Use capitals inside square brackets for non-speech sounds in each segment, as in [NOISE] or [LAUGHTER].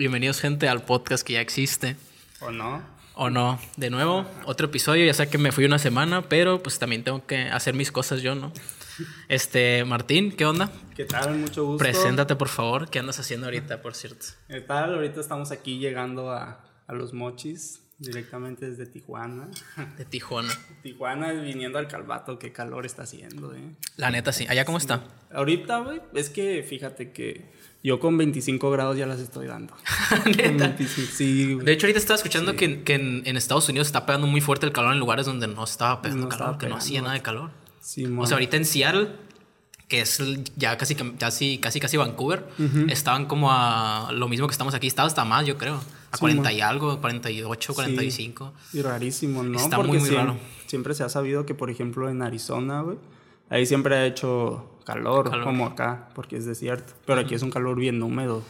Bienvenidos gente al podcast que ya existe. ¿O no? O no. De nuevo, otro episodio. Ya sé que me fui una semana, pero pues también tengo que hacer mis cosas yo, ¿no? Este, Martín, ¿qué onda? ¿Qué tal? Mucho gusto. Preséntate, por favor. ¿Qué andas haciendo ahorita, por cierto? ¿Qué tal? Ahorita estamos aquí llegando a, a Los Mochis, directamente desde Tijuana. De Tijuana. Tijuana viniendo al Calvato, qué calor está haciendo, ¿eh? La neta, sí. ¿Allá cómo está? Ahorita, güey, es que fíjate que yo con 25 grados ya las estoy dando. [LAUGHS] ¿Neta? 25, sí. De hecho, ahorita estaba escuchando que, que en, en Estados Unidos está pegando muy fuerte el calor en lugares donde no estaba pegando No calor, estaba que no hacía nada de calor. Sí, O sea, ahorita en Seattle, que es ya casi, casi, casi, casi Vancouver, estaban como a lo mismo que estamos aquí. Estaba hasta más, yo creo. A Sí, 40 mon. y algo, 48, 45. Y rarísimo, ¿no? Está Porque muy, muy siem- raro. Siempre se ha sabido que, por ejemplo, en Arizona, güey, ahí siempre ha hecho calor, Calor. como acá, porque es desierto. Pero aquí es un calor bien húmedo,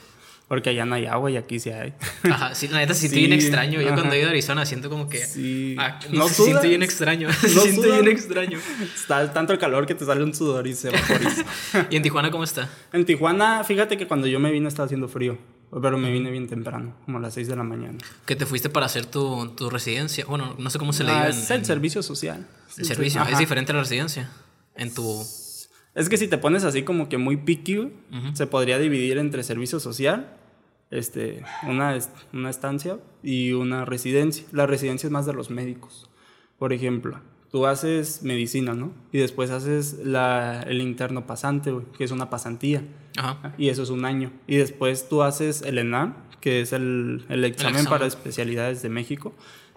porque allá no hay agua y aquí sí hay. Ajá, sí, la neta sí, Sí, bien extraño. Yo ajá. cuando he ido a Arizona siento como que. Sí. ah, no, ¿No sé, siento sudas? bien extraño. ¿No [LAUGHS] bien extraño. Está tanto el calor que te sale un sudor y se vaporiza. [LAUGHS] ¿Y en Tijuana cómo está? en Tijuana, fíjate que cuando yo me vine estaba haciendo frío, pero me vine bien temprano, como a las 6 de la mañana. Que te fuiste para hacer tu, tu residencia. Bueno, no sé cómo se le Ah, diga en, es el en- servicio social. el servicio. Ajá. Es diferente a la residencia. En tu. Es que si te pones así como que muy picky, se podría dividir entre servicio social, este, una, una estancia y una residencia. La residencia es más de los médicos. Por ejemplo, tú haces medicina, ¿no? Y después haces la, el interno pasante, que es una pasantía. Ajá. Y eso es un año. Y después tú haces el ENAM, que es el, el examen examen. para especialidades de México.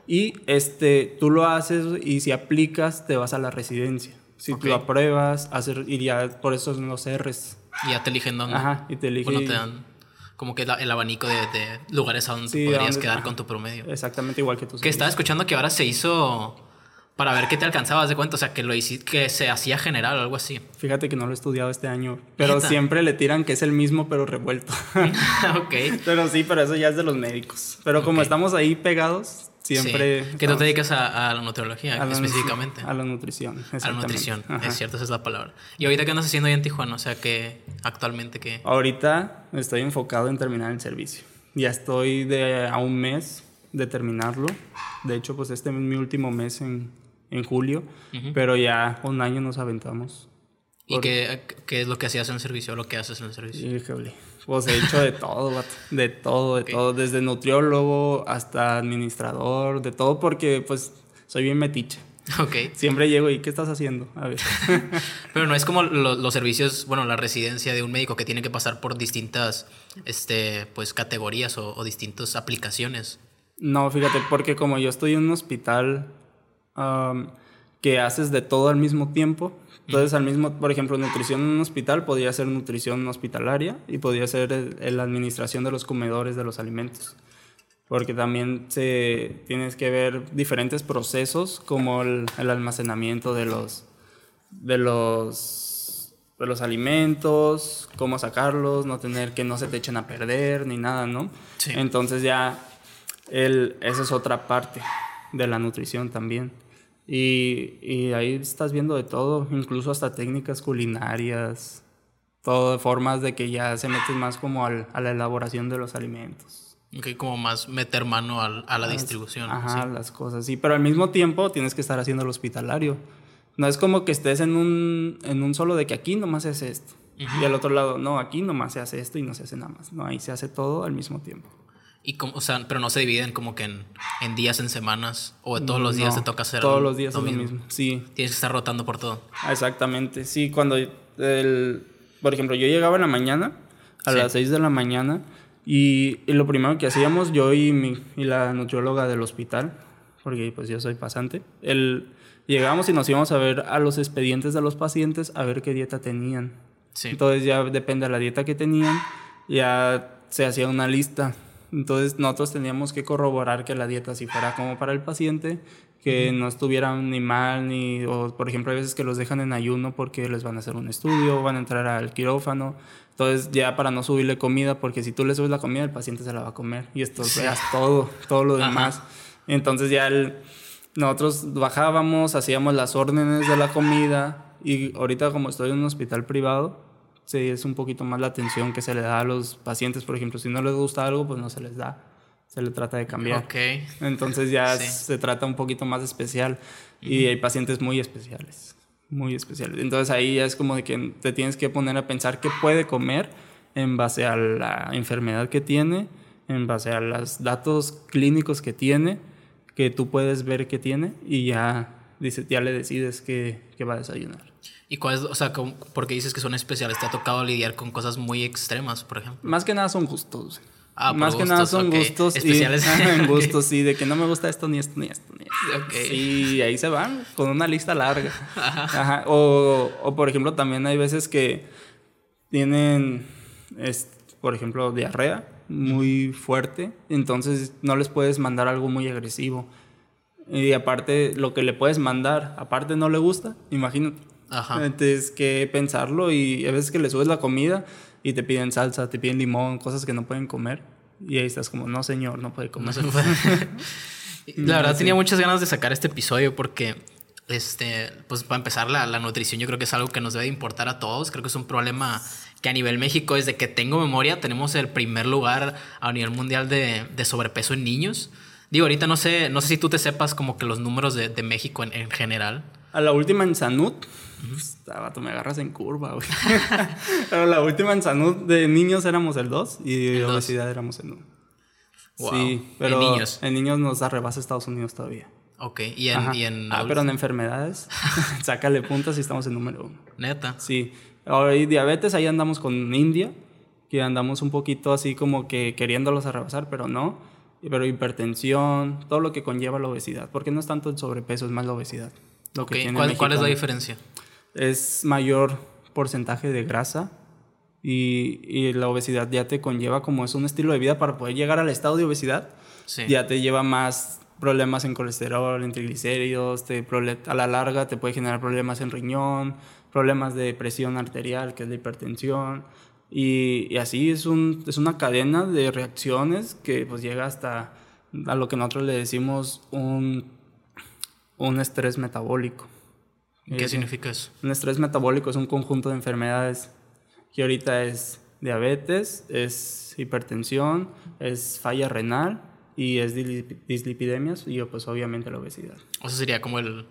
Y este, tú lo haces y si aplicas te vas a la residencia. Si Ok. tú lo apruebas, hacer, y ya por eso son los R's. Y ya te eligen dónde. Ajá, y te eligen. Bueno, te dan como que la- el abanico de, de lugares a donde Sí, podrías a quedar ajá. con tu promedio. Exactamente igual que tú. Que estaba escuchando que ahora se hizo para ver qué te alcanzabas de cuenta, o sea, que lo hici- que se hacía general o algo así. Fíjate que no lo he estudiado este año, pero siempre le tiran que es el mismo pero revuelto. [LAUGHS] ok. pero sí, pero eso ya es de los médicos. Pero como Ok. estamos ahí pegados, siempre... Sí. Que tú te dedicas a, a la nutriología a la- específicamente. A la nutrición. A la nutrición, Ajá. es cierto, esa es la palabra. ¿Y ahorita qué andas haciendo ahí en Tijuana? O sea, que actualmente que... Ahorita estoy enfocado en terminar el servicio. Ya estoy de a un mes de terminarlo. De hecho, pues este es mi último mes en, en julio, pero ya un año nos aventamos. ¿Y qué, qué es lo que hacías en el servicio o lo que haces en el servicio? Híjole, pues he hecho de todo, vato. de todo, de todo, desde nutriólogo hasta administrador, de todo porque pues soy bien metiche. [LAUGHS] Ok. Siempre llego y ¿qué estás haciendo? A ver. [LAUGHS] Pero no es como lo- [LAUGHS] los servicios, bueno, la residencia de un médico que tiene que pasar por distintas, este, pues, categorías o, o distintas aplicaciones. No, fíjate, porque como yo estoy en un hospital am, que haces de todo al mismo tiempo, entonces al mismo, por ejemplo, nutrición en un hospital podría ser nutrición hospitalaria y podría ser el- la administración de los comedores de los alimentos. Porque también se, tienes que ver diferentes procesos como el, el almacenamiento de los, de los de los alimentos, cómo sacarlos, no tener que no se te echen a perder ni nada, ¿no? Sí. Entonces ya el, esa es otra parte de la nutrición también. Y, y ahí estás viendo de todo, incluso hasta técnicas culinarias, todo, formas de que ya se meten más como al- a la elaboración de los alimentos. Ok, como más meter mano al- a, la distribución. Ajá, las cosas, sí. Pero al mismo tiempo tienes que estar haciendo el hospitalario. No es como que estés en un, en un solo de que aquí nomás se hace esto. Y al otro lado, no, aquí nomás se hace esto y no se hace nada más. No, ahí se hace todo al mismo tiempo. Y como, o sea, pero no se dividen como que en, en días, en semanas, o todos los días No, te toca hacer Todos lo- los días lo es lo mismo. mismo. Sí, Tienes que estar rotando por todo. exactamente. Sí, cuando el, por ejemplo, yo llegaba en la mañana, a Sí. las 6 de la mañana, y, y lo primero que hacíamos, yo y, mi, y la nutrióloga del hospital, porque pues yo soy pasante, el, llegábamos y nos íbamos a ver a los expedientes de los pacientes a ver qué dieta tenían. Sí. Entonces ya depende de la dieta que tenían, ya se hacía una lista. Entonces nosotros teníamos que corroborar que la dieta sí fuera como para el paciente, que no estuvieran ni mal, ni, o por ejemplo hay veces que los dejan en ayuno porque les van a hacer un estudio, van a entrar al quirófano. Entonces ya para no subirle comida, porque si tú le subes la comida el paciente se la va a comer y esto veas todo, todo lo Ajá. demás. Entonces ya el, nosotros bajábamos, hacíamos las órdenes de la comida y ahorita como estoy en un hospital privado, sí, es un poquito más la atención que se le da a los pacientes. Por ejemplo, si no les gusta algo, pues no se les da. Se le trata de cambiar. Ok. Entonces ya Sí. se trata un poquito más especial. Y hay pacientes muy especiales. Muy especiales. Entonces ahí ya es como de que te tienes que poner a pensar qué puede comer en base a la enfermedad que tiene, en base a los datos clínicos que tiene, que tú puedes ver que tiene y ya, dice, ya le decides qué, qué va a desayunar. ¿Y cuál es, o sea, cómo- por qué dices que son especiales? ¿Te ha tocado lidiar con cosas muy extremas, por ejemplo? Más que nada son gustos. Ah, Más que nada son gustos. Especiales. [LAUGHS] Y, en gustos, sí, de que no me gusta esto, ni esto, ni esto, ni esto. Ok. Sí, ahí se van con una lista larga. Ajá. O, o, por ejemplo, también hay veces que tienen, es, por ejemplo, diarrea muy fuerte, entonces no les puedes mandar algo muy agresivo. Y aparte, lo que le puedes mandar, aparte no le gusta, imagínate. Ajá. Tienes que pensarlo y a veces que le subes la comida y te piden salsa, te piden limón, cosas que no pueden comer. Y ahí estás como, no señor, no puede comer. No se puede. [LAUGHS] la verdad tenía muchas ganas de sacar este episodio porque, este, pues para empezar, la, la nutrición yo creo que es algo que nos debe importar a todos. Creo que es un problema que a nivel México, desde que tengo memoria, tenemos el primer lugar a nivel mundial de, de sobrepeso en niños. Digo, ahorita no sé, no sé si tú te sepas como que los números de, de México en, en general. A la última en Sanud, estaba, tú me agarras en curva, güey. [LAUGHS] Pero la última en Sanud de niños éramos el 2 y de El dos. obesidad éramos el 1. Wow. Sí, pero En niños. en niños nos arrebasa Estados Unidos todavía. Ok, y en, y en ah, pero en enfermedades, [LAUGHS] [LAUGHS] sácale puntas y estamos en número uno. Neta. Sí, ahora y diabetes, ahí andamos con India, que andamos un poquito así como que queriéndolos arrebasar, pero no. Pero hipertensión, todo lo que conlleva la obesidad, porque no es tanto el sobrepeso, es más la obesidad. Lo Ok, que tiene ¿Cuál, cuál es la diferencia? Es mayor porcentaje de grasa y, y la obesidad ya te conlleva como es un estilo de vida para poder llegar al estado de obesidad, Sí. ya te lleva más problemas en colesterol, en triglicéridos, te a la larga te puede generar problemas en riñón, problemas de presión arterial, que es la hipertensión, y, y así es, un, es una cadena de reacciones que pues llega hasta a lo que nosotros le decimos un, un estrés metabólico. ¿Qué Eh, significa eso? un estrés metabólico es un conjunto de enfermedades que ahorita es diabetes, es hipertensión, es falla renal y es dislipidemias y pues obviamente la obesidad. O sea, sería como el,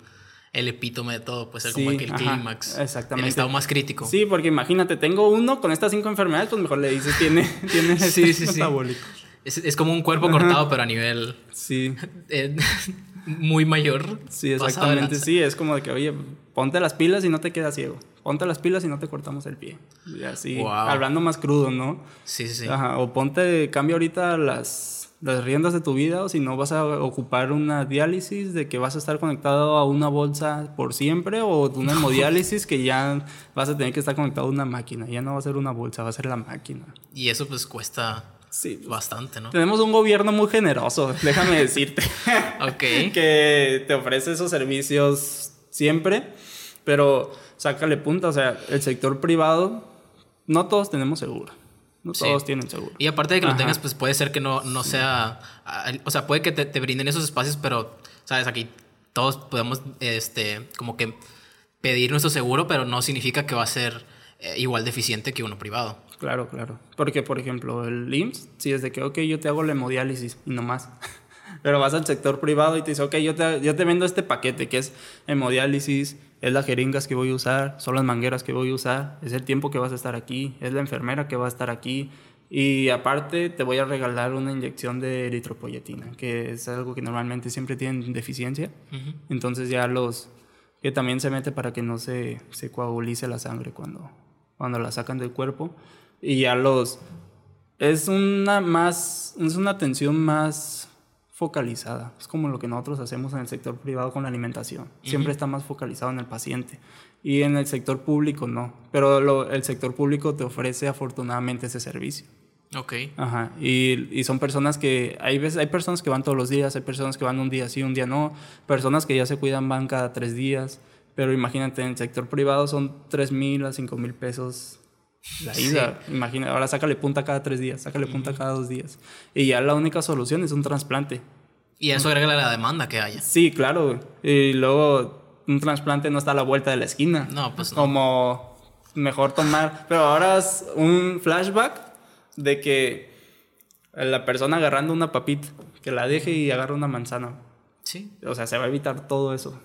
el epítome de todo, pues ser como Sí, que el ajá, clímax. exactamente. El estado más crítico. Sí, porque imagínate, tengo uno con estas cinco enfermedades, pues mejor le dices, tiene, [LAUGHS] tiene Sí, metabólico. Es, es como un cuerpo cortado, pero a nivel Sí, [LAUGHS] eh, muy mayor. sí, exactamente, sí, es como de que, oye, ponte las pilas y no te quedas ciego. Ponte las pilas y no te cortamos el pie. Y así, Wow. hablando más crudo, ¿no? Sí, sí, sí. Ajá, o ponte, cambia ahorita las, las riendas de tu vida, o si no vas a ocupar una diálisis de que vas a estar conectado a una bolsa por siempre, o una [LAUGHS] hemodiálisis que ya vas a tener que estar conectado a una máquina. Ya no va a ser una bolsa, va a ser la máquina. Y eso pues cuesta Sí. pues, bastante, ¿no? Tenemos un gobierno muy generoso, déjame decirte, [LAUGHS] Ok. que te ofrece esos servicios siempre, pero sácale punta, o sea, el sector privado, no todos tenemos seguro, no Sí. todos tienen seguro. Y aparte de que lo Ajá. tengas, pues puede ser que no, no sea. O sea, puede que te, te brinden esos espacios, pero, ¿sabes? Aquí todos podemos, este, como que pedir nuestro seguro, pero no significa que va a ser eh, igual deficiente que uno privado. Claro, claro. Porque, por ejemplo, el IMSS, si es de que, ok, yo te hago la hemodiálisis y no más. [LAUGHS] Pero vas al sector privado y te dice, ok, yo te, yo te vendo este paquete que es hemodiálisis, es las jeringas que voy a usar, son las mangueras que voy a usar, es el tiempo que vas a estar aquí, es la enfermera que va a estar aquí. Y aparte te voy a regalar una inyección de eritropoyetina, que es algo que normalmente siempre tienen deficiencia. Entonces ya los... que también se mete para que no se, se coagulice la sangre cuando, cuando la sacan del cuerpo. Y ya los... Es una más... Es una atención más focalizada. Es como lo que nosotros hacemos en el sector privado con la alimentación. Siempre está más focalizado en el paciente. Y en el sector público no. Pero lo- el sector público te ofrece afortunadamente ese servicio. Ok. Ajá, y, y son personas que, hay veces, hay personas que van todos los días, hay personas que van un día sí, un día no, personas que ya se cuidan van cada tres días, pero imagínate, en el sector privado son tres mil a cinco mil pesos la ida, imagina, ahora sácale punta cada tres días, sácale punta cada dos días, y ya la única solución es un trasplante. Y eso agrega la demanda que haya. Sí, claro, y luego un trasplante no está a la vuelta de la esquina. No, pues no. Como mejor tomar. Pero ahora es un flashback de que la persona agarrando una papita, que la deje y agarre una manzana. Sí. O sea, se va a evitar todo eso.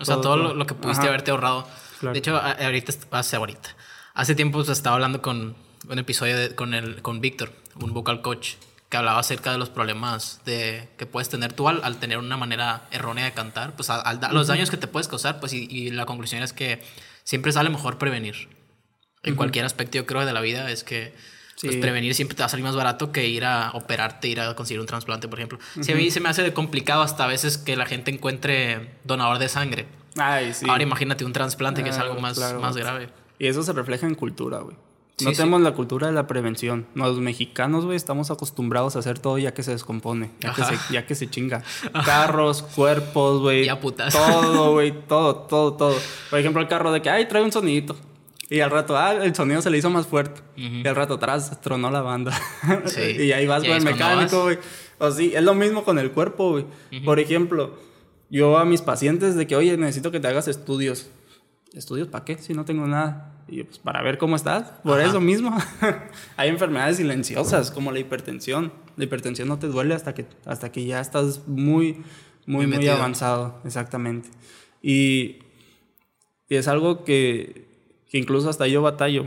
O sea, todo, lo, que pudiste haberte ahorrado. De hecho, ahorita, hace ahorita. Hace tiempo se estaba hablando con un episodio con, el, con Víctor, un vocal coach, que hablaba acerca de los problemas de, que puedes tener tú al, tener una manera errónea de cantar, pues a, los daños que te puedes causar, pues y, la conclusión es que siempre sale mejor prevenir. En cualquier aspecto, yo creo, de la vida es que pues, prevenir siempre te va a salir más barato que ir a operarte, ir a conseguir un trasplante, por ejemplo. Si a mí se me hace complicado hasta a veces que la gente encuentre donador de sangre. Ay, sí. Ahora imagínate un trasplante que es algo más, más grave. Y eso se refleja en cultura, güey. No tenemos la cultura de la prevención. Los mexicanos, güey, estamos acostumbrados a hacer todo ya que se descompone, ya, que se, ya que se, chinga. [LAUGHS] Carros, cuerpos, güey. Ya putas. Todo, [LAUGHS] güey, todo, todo, todo. Por ejemplo, el carro de que, ay, trae un sonidito. Y al rato, ah, el sonido se le hizo más fuerte. Y al rato atrás tronó la banda. [LAUGHS] y ahí vas con el mecánico, güey. O sí, es lo mismo con el cuerpo, güey. Por ejemplo, yo a mis pacientes de que, oye, necesito que te hagas estudios. ¿Estudios para qué? Si no tengo nada. Y yo, pues para ver cómo estás. Por eso mismo. [LAUGHS] Hay enfermedades silenciosas, como la hipertensión. La hipertensión no te duele hasta que, hasta que ya estás muy, muy, muy, muy avanzado. Exactamente. Y, y es algo que que incluso hasta yo batallo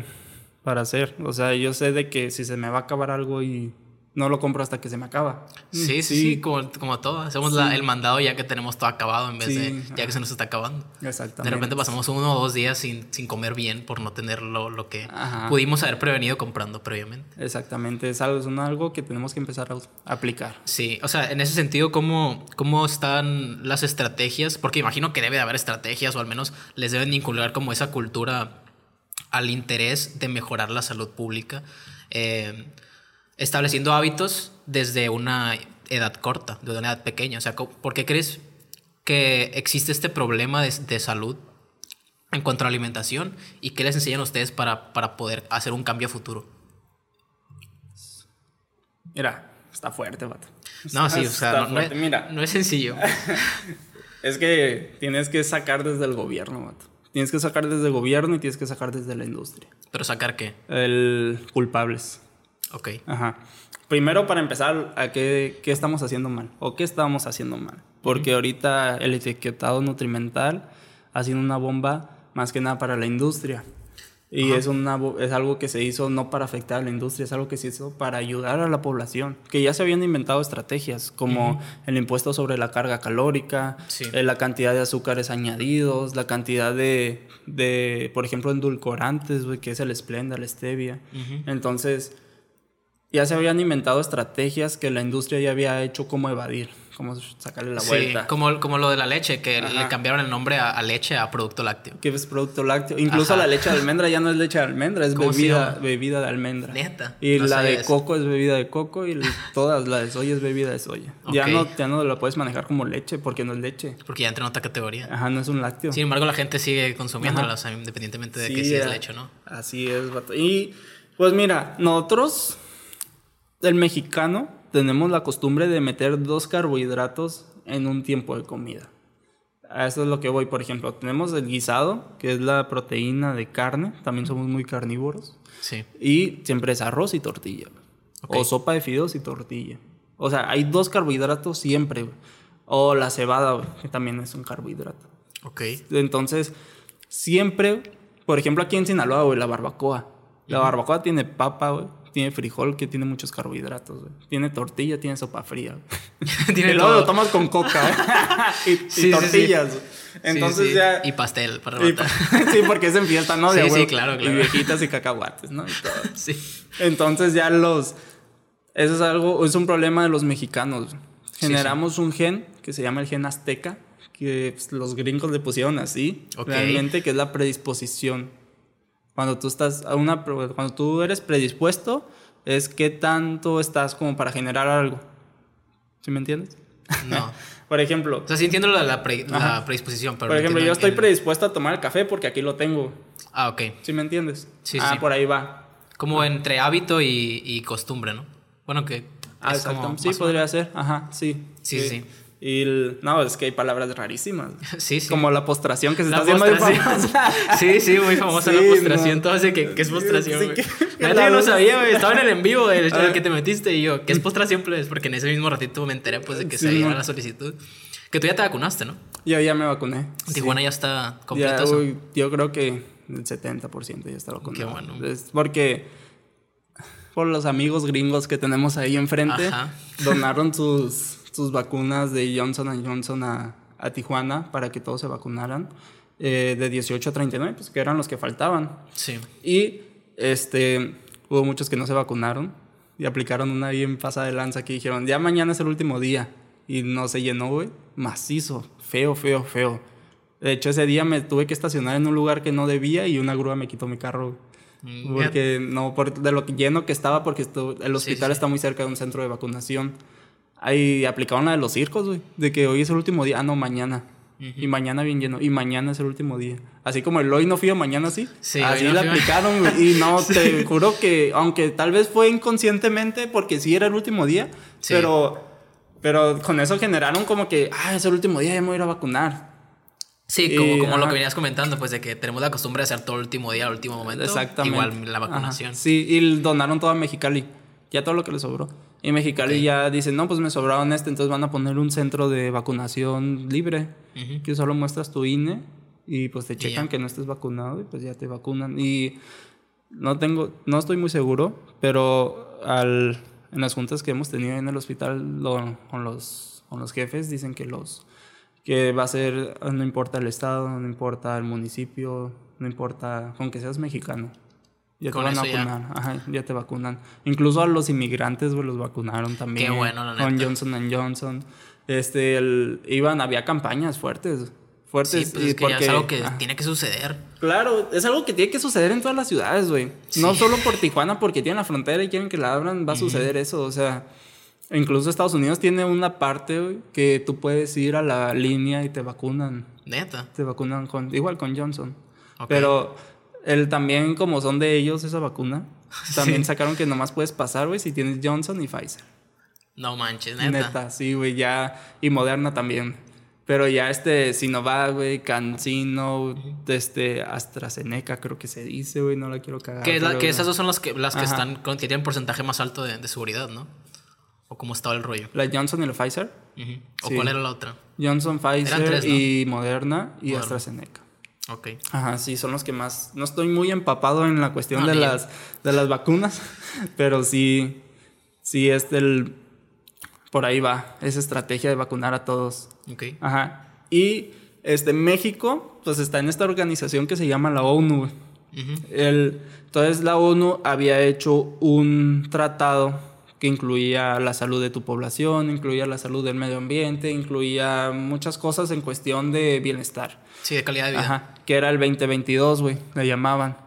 para hacer. O sea, yo sé de que si se me va a acabar algo y no lo compro hasta que se me acaba. Sí, sí, sí, como, como todo. Hacemos el mandado ya que tenemos todo acabado en vez de ya que se nos está acabando. Exactamente. De repente pasamos uno o dos días sin, sin comer bien por no tener lo, lo que pudimos haber prevenido comprando previamente. Exactamente, es algo, es algo que tenemos que empezar a aplicar. Sí, o sea, en ese sentido, ¿cómo, ¿cómo están las estrategias? Porque imagino que debe de haber estrategias o al menos les deben vincular como esa cultura al interés de mejorar la salud pública, eh, estableciendo hábitos desde una edad corta, desde una edad pequeña. O sea, ¿por qué crees que existe este problema de, salud en cuanto a alimentación y qué les enseñan a ustedes para, para poder hacer un cambio futuro? Mira, está fuerte, vato. No, sí, o sea, no, es, Mira. no es sencillo. [LAUGHS] es que tienes que sacar desde el gobierno, vato. Tienes que sacar desde el gobierno y tienes que sacar desde la industria. ¿Pero sacar qué? El culpables. Ok. Ajá. Primero, para empezar, ¿a qué, qué estamos haciendo mal? ¿O qué estamos haciendo mal? Porque ahorita el etiquetado nutrimental ha sido una bomba más que nada para la industria. Y es, una, es algo que se hizo no para afectar a la industria, es algo que se hizo para ayudar a la población. Que ya se habían inventado estrategias como el impuesto sobre la carga calórica, eh, la cantidad de azúcares añadidos, la cantidad de, de por ejemplo, endulcorantes, que es el Splenda, la stevia. Entonces, ya se habían inventado estrategias que la industria ya había hecho como evadir como sacarle la vuelta. Sí, como, como lo de la leche, que le cambiaron el nombre a, leche a producto lácteo. Que es producto lácteo. Incluso la leche de almendra ya no es leche de almendra, es bebida, bebida de almendra. Neta. Y la de coco es bebida de coco y todas las de soya es bebida de soya. Ya, no, ya no la puedes manejar como leche porque no es leche. Porque ya entra en otra categoría. Ajá, no es un lácteo. Sin embargo, la gente sigue consumiéndola, independientemente de que si es leche o no. Así es, vato. Y pues mira, nosotros, el mexicano, tenemos la costumbre de meter dos carbohidratos en un tiempo de comida. A eso es lo que voy, por ejemplo. Tenemos el guisado, que es la proteína de carne. También somos muy carnívoros. Sí. Y siempre es arroz y tortilla. O sopa de fideos y tortilla. O sea, hay dos carbohidratos siempre. O la cebada, que también es un carbohidrato. Ok. Entonces, siempre, por ejemplo, aquí en Sinaloa, la barbacoa. La barbacoa tiene papa, güey tiene frijol que tiene muchos carbohidratos, Tiene tortilla, tiene sopa fría. [LAUGHS] tiene y luego lo tomas con coca, ¿eh? [LAUGHS] y, tortillas. Entonces ya... Y pastel para [LAUGHS] Sí, porque es en fiesta, ¿no? sí, sí, claro, claro. Y viejitas y cacahuates, ¿no? sí. Entonces ya los... Eso es algo, es un problema de los mexicanos. Generamos un gen que se llama el gen azteca, que pues, los gringos le pusieron así, realmente, que es la predisposición cuando tú estás a una cuando tú eres predispuesto es qué tanto estás como para generar algo. ¿Sí me entiendes? No. [LAUGHS] Por ejemplo. O sea, sí entiendo la, predisposición, pero. Por ejemplo, yo estoy predispuesto a tomar el café porque aquí lo tengo. Ah, ok. ¿Sí me entiendes? Sí, ah, sí. por ahí va. Como entre hábito y, costumbre, ¿no? Bueno, que. Ah, exacto. Sí, podría ser. Ajá, sí. Sí, sí. Y el- no, es que hay palabras rarísimas. [LAUGHS] Sí, sí. Como la postración que se La está haciendo muy postración. famosa. [LAUGHS] Sí, sí, muy famosa Sí, la postración. no. Todos de que, ¿qué es postración, Sí, que- La yo no sabía, güey. Estaba en el en vivo, el, el Ah. que te metiste y yo, ¿qué es postración, pues? Porque en ese mismo ratito me enteré, pues, de que Sí, se no. la solicitud. Que tú ya te vacunaste, ¿no? Yo ya me vacuné. Tijuana ya está completo uy, yo creo que el 70% ya está vacunado. Qué bueno. Es porque por los amigos gringos que tenemos ahí enfrente, Ajá. donaron sus, sus vacunas de Johnson Johnson a, a Tijuana para que todos se vacunaran. eh, de 18 a 39, pues que eran los que faltaban. Sí. Y este, hubo muchos que no se vacunaron y aplicaron una bien pasada de lanza que dijeron, ya mañana es el último día. Y no se llenó, güey. Macizo. Feo, feo, feo. De hecho, ese día me tuve que estacionar en un lugar que no debía y una grúa me quitó mi carro. Mm, Porque no, por, de lo lleno que estaba, porque el Sí, hospital sí. está muy cerca de un centro de vacunación. Ahí aplicaron la de los circos, güey. De que hoy es el último día. Ah, no, mañana. Y mañana bien lleno. Y mañana es el último día. Así como el hoy no fío, mañana sí. Sí, Así no la fío. aplicaron. güey. Y no, [LAUGHS] te juro que, aunque tal vez fue inconscientemente, porque sí era el último día, Sí. pero, pero con eso generaron como que, ah, es el último día, ya me voy a ir a vacunar. Sí, como, lo que venías comentando, pues de que tenemos la costumbre de hacer todo el último día, el último momento. Exactamente. Igual la vacunación. Ajá. Sí, y donaron todo a Mexicali. Ya todo lo que le sobró. Y Mexicali ya dicen, no, pues me sobraron este, entonces van a poner un centro de vacunación libre. Ujú. Que solo muestras tu INE y pues te checan que no estés vacunado y pues ya te vacunan. Y no tengo, no estoy muy seguro, pero al, en las juntas que hemos tenido en el hospital lo- con, los, con los jefes dicen que los que va a ser, no importa el estado, no importa el municipio, no importa, con que seas mexicano. Ya Con te van a eso ya. vacunar, Ajá, ya te vacunan. Incluso a los inmigrantes, güey, los vacunaron también. Qué bueno, la Con neta. Johnson Johnson. Este, el, iban, había campañas fuertes. Fuertes. Sí, pues y es que ya es porque- algo que tiene que suceder. Claro, es algo que tiene que suceder en todas las ciudades, güey. No solo por Tijuana, porque tienen la frontera y quieren que la abran, va a suceder eso. O sea, incluso Estados Unidos tiene una parte, güey, que tú puedes ir a la línea y te vacunan. Neta. Te vacunan con, igual con Johnson. Ok. Pero el, también, como son de ellos esa vacuna, [LAUGHS] también sacaron que nomás puedes pasar, güey, si tienes Johnson y Pfizer. No manches, neta. Neta, sí, güey, ya. Y Moderna también. Pero ya este Sinovac, güey, Cancino, este AstraZeneca, creo que se dice, güey, no la quiero cagar. Que, la- que esas dos son las que, las que Ajá. están que tienen porcentaje más alto de, de seguridad, ¿no? O cómo estaba el rollo. La Johnson y la Pfizer. ¿O Sí. cuál era la otra? Johnson, Pfizer tres, ¿no? y Moderna y Moderna. AstraZeneca. Ok. Ajá, sí, son los que más. No estoy muy empapado en la cuestión No, de, las, de las vacunas, [LAUGHS] pero sí, sí es del. Por ahí va, esa estrategia de vacunar a todos. Ok. Ajá. Y este, México, pues está en esta organización que se llama la ONU. Ujú. El, entonces la ONU había hecho un tratado que incluía la salud de tu población, incluía la salud del medio ambiente, incluía muchas cosas en cuestión de bienestar. Sí, de calidad de vida. Ajá, que era el 2022, güey, le llamaban.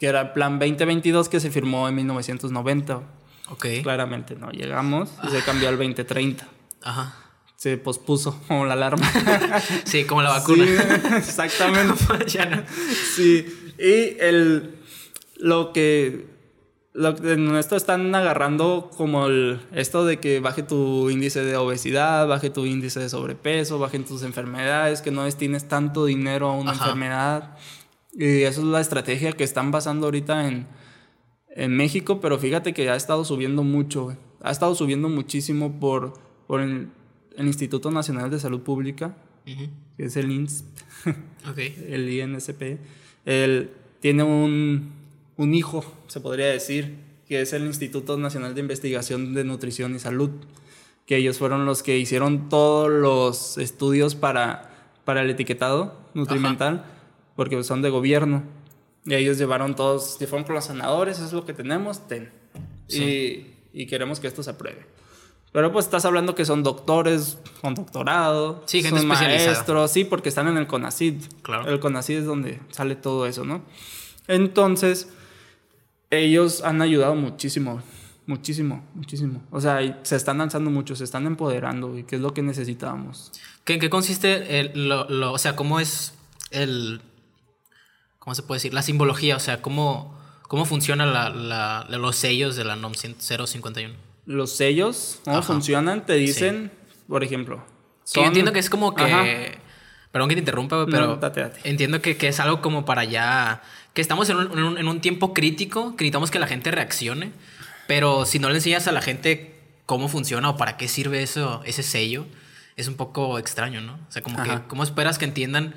Que era el plan 2022 que se firmó en 1990. güey. Ok. Claramente no llegamos y se cambió al 2030. Ajá. Se pospuso [LAUGHS] como la alarma. [LAUGHS] Sí, como la vacuna. Sí, exactamente. [LAUGHS] ya no. Sí, y el, lo que lo que en esto están agarrando como el, esto de que baje tu índice de obesidad, baje tu índice de sobrepeso, bajen tus enfermedades, que no destines tanto dinero a una Ajá. enfermedad. Y eso es la estrategia que están basando ahorita en, en México, pero fíjate que ha estado subiendo mucho, ha estado subiendo muchísimo por, por el, el Instituto Nacional de Salud Pública, Ujú. que es el INSP [LAUGHS] Ok. el INSP, él tiene un, un hijo, se podría decir, que es el Instituto Nacional de Investigación de Nutrición y Salud, que ellos fueron los que hicieron todos los estudios para, para el etiquetado nutrimental, porque son de gobierno. Y ellos llevaron todos, fueron con los sanadores, eso es lo que tenemos, ten. Y, y queremos que esto se apruebe. Pero pues estás hablando que son doctores con doctorado, Sí, gente son maestros, sí, porque están en el CONACID. Claro. El CONACID es donde sale todo eso, ¿no? Entonces, ellos han ayudado muchísimo, muchísimo, muchísimo. O sea, se están lanzando mucho, se están empoderando, y que es lo que necesitábamos. ¿Qué, ¿En qué consiste el, lo, lo- o sea, cómo es el, cómo se puede decir, la simbología, o sea, cómo, cómo funciona la, la- los sellos de la NOM 051? Los sellos, ¿cómo Ajá. funcionan? Te dicen, por ejemplo, yo entiendo que es como que. Perdón que te interrumpa, pero. No, date, date. Entiendo que, que es algo como para ya. Que estamos en un, en un- en un tiempo crítico, que necesitamos que la gente reaccione. Pero si no le enseñas a la gente cómo funciona o para qué sirve eso, ese sello, es un poco extraño, ¿no? O sea, como que, Ajá. ¿cómo esperas que entiendan?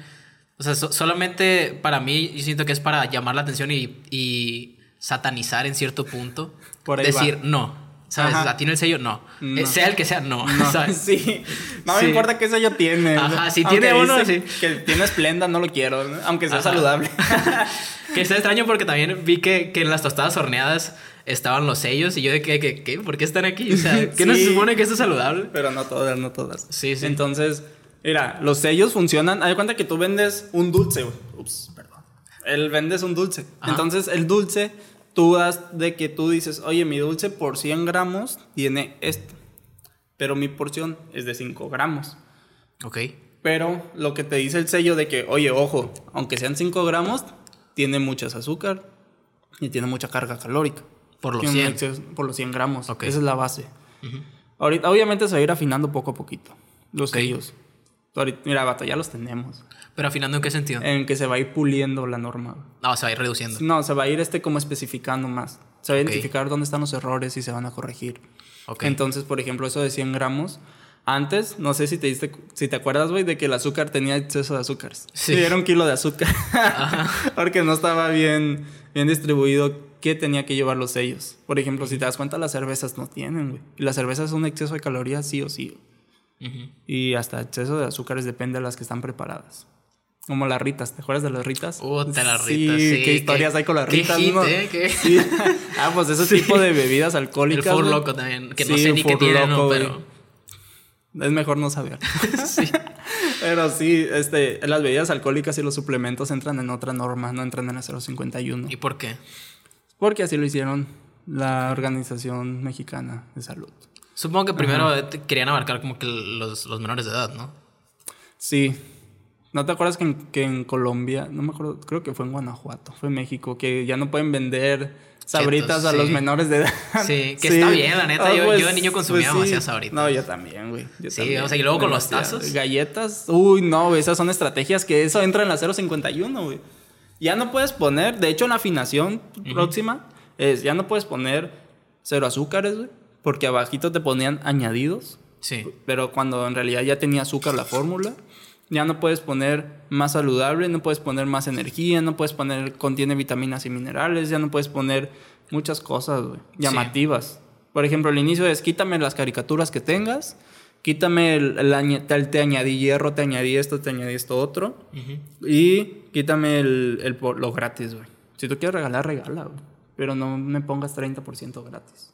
O sea, so- solamente para mí, yo siento que es para llamar la atención y, y satanizar en cierto punto. Por ahí Decir, va. no. ¿Sabes? Ajá. ¿A ti el sello? No. No. Eh, sea el que sea, no. No, [LAUGHS] ¿sabes? [LAUGHS] sí. No Sí. me importa qué sello tiene. Ajá, si Aunque tiene uno, sí. Que tiene esplenda, no lo quiero, ¿no? aunque sea Ajá. saludable. [LAUGHS] Que está extraño porque también vi que, que en las tostadas horneadas estaban los sellos y yo de que, que- ¿qué? ¿Por qué están aquí? O sea, ¿qué Sí. supone que esto es saludable? Pero no todas, no todas. Sí, sí. Entonces, mira, los sellos funcionan. De cuenta que tú vendes un dulce. Ups, perdón. Él vendes un dulce. Ajá. Entonces, el dulce, tú das de que tú dices, oye, mi dulce por 100 gramos tiene esto. Pero mi porción es de 5 gramos. Ok. Pero lo que te dice el sello de que, oye, ojo, aunque sean 5 gramos, tiene muchas azúcar y tiene mucha carga calórica. Por los Tiene un 100. exceso- por los 100 gramos. Ok. Esa es la base. Ahorita, obviamente se va a ir afinando poco a poquito. Los Ok. sellos. Ahorita- mira, vato, ya los tenemos. Pero afinando en qué sentido? En que se va a ir puliendo la norma. No, se va a ir reduciendo. No, se va a ir este como especificando más. Se va a identificar dónde están los errores y se van a corregir. Ok. Entonces, por ejemplo, eso de 100 gramos. Antes, no sé si te diste, si te acuerdas, güey, de que el azúcar tenía exceso de azúcares. Sí. Sí. era un kilo de azúcar. [LAUGHS] Porque no estaba bien, bien distribuido qué tenía que llevar los sellos. Por ejemplo, si te das cuenta, las cervezas no tienen, güey. Y las cervezas son un exceso de calorías sí o sí. Ujú. Y hasta exceso de azúcares depende de las que están preparadas. Como las ritas, ¿te acuerdas de las ritas? Puta, las ritas, sí, qué historias qué- hay con las qué ritas, hit, ¿no? ¿eh? Qué- Sí. [LAUGHS] Ah, pues ese Sí. tipo de bebidas El alcohólicas. Four güey. Loco también, que no sé ni qué tiene, ¿no? Pero... Es mejor no saber. [LAUGHS] sí. [LAUGHS] Pero sí, este, las bebidas alcohólicas y los suplementos entran en otra norma, no entran en la 051. ¿Y por qué? Porque así lo hicieron la Organización Mexicana de Salud. Supongo que primero te querían abarcar como que los, los menores de edad, ¿no? Sí. ¿No te acuerdas que en, que en Colombia, no me acuerdo, creo que fue en Guanajuato, fue en México, que ya no pueden vender sabritas a los menores de edad? Sí, que [LAUGHS] está bien, la neta, yo- yo de niño consumía sí. demasiadas sabritas. No, yo también, güey. yo Sí, también, o sea, y luego con los tazos. Galletas, uy, no, güey, esas son estrategias que eso entra en la 051, güey. Ya no puedes poner, de hecho en la afinación próxima, es, ya no puedes poner cero azúcares, güey, porque abajito te ponían añadidos. Sí. Pero cuando en realidad ya tenía azúcar la fórmula, ya no puedes poner más saludable, no puedes poner más energía, no puedes poner contiene vitaminas y minerales, ya no puedes poner muchas cosas güey, llamativas. Por ejemplo, el inicio es quítame las caricaturas que tengas, quítame el, te añadí hierro, te añadí esto, te añadí esto otro, y quítame el, lo gratis, güey. Si tú quieres regalar, regala, güey. Pero no me pongas 30% gratis.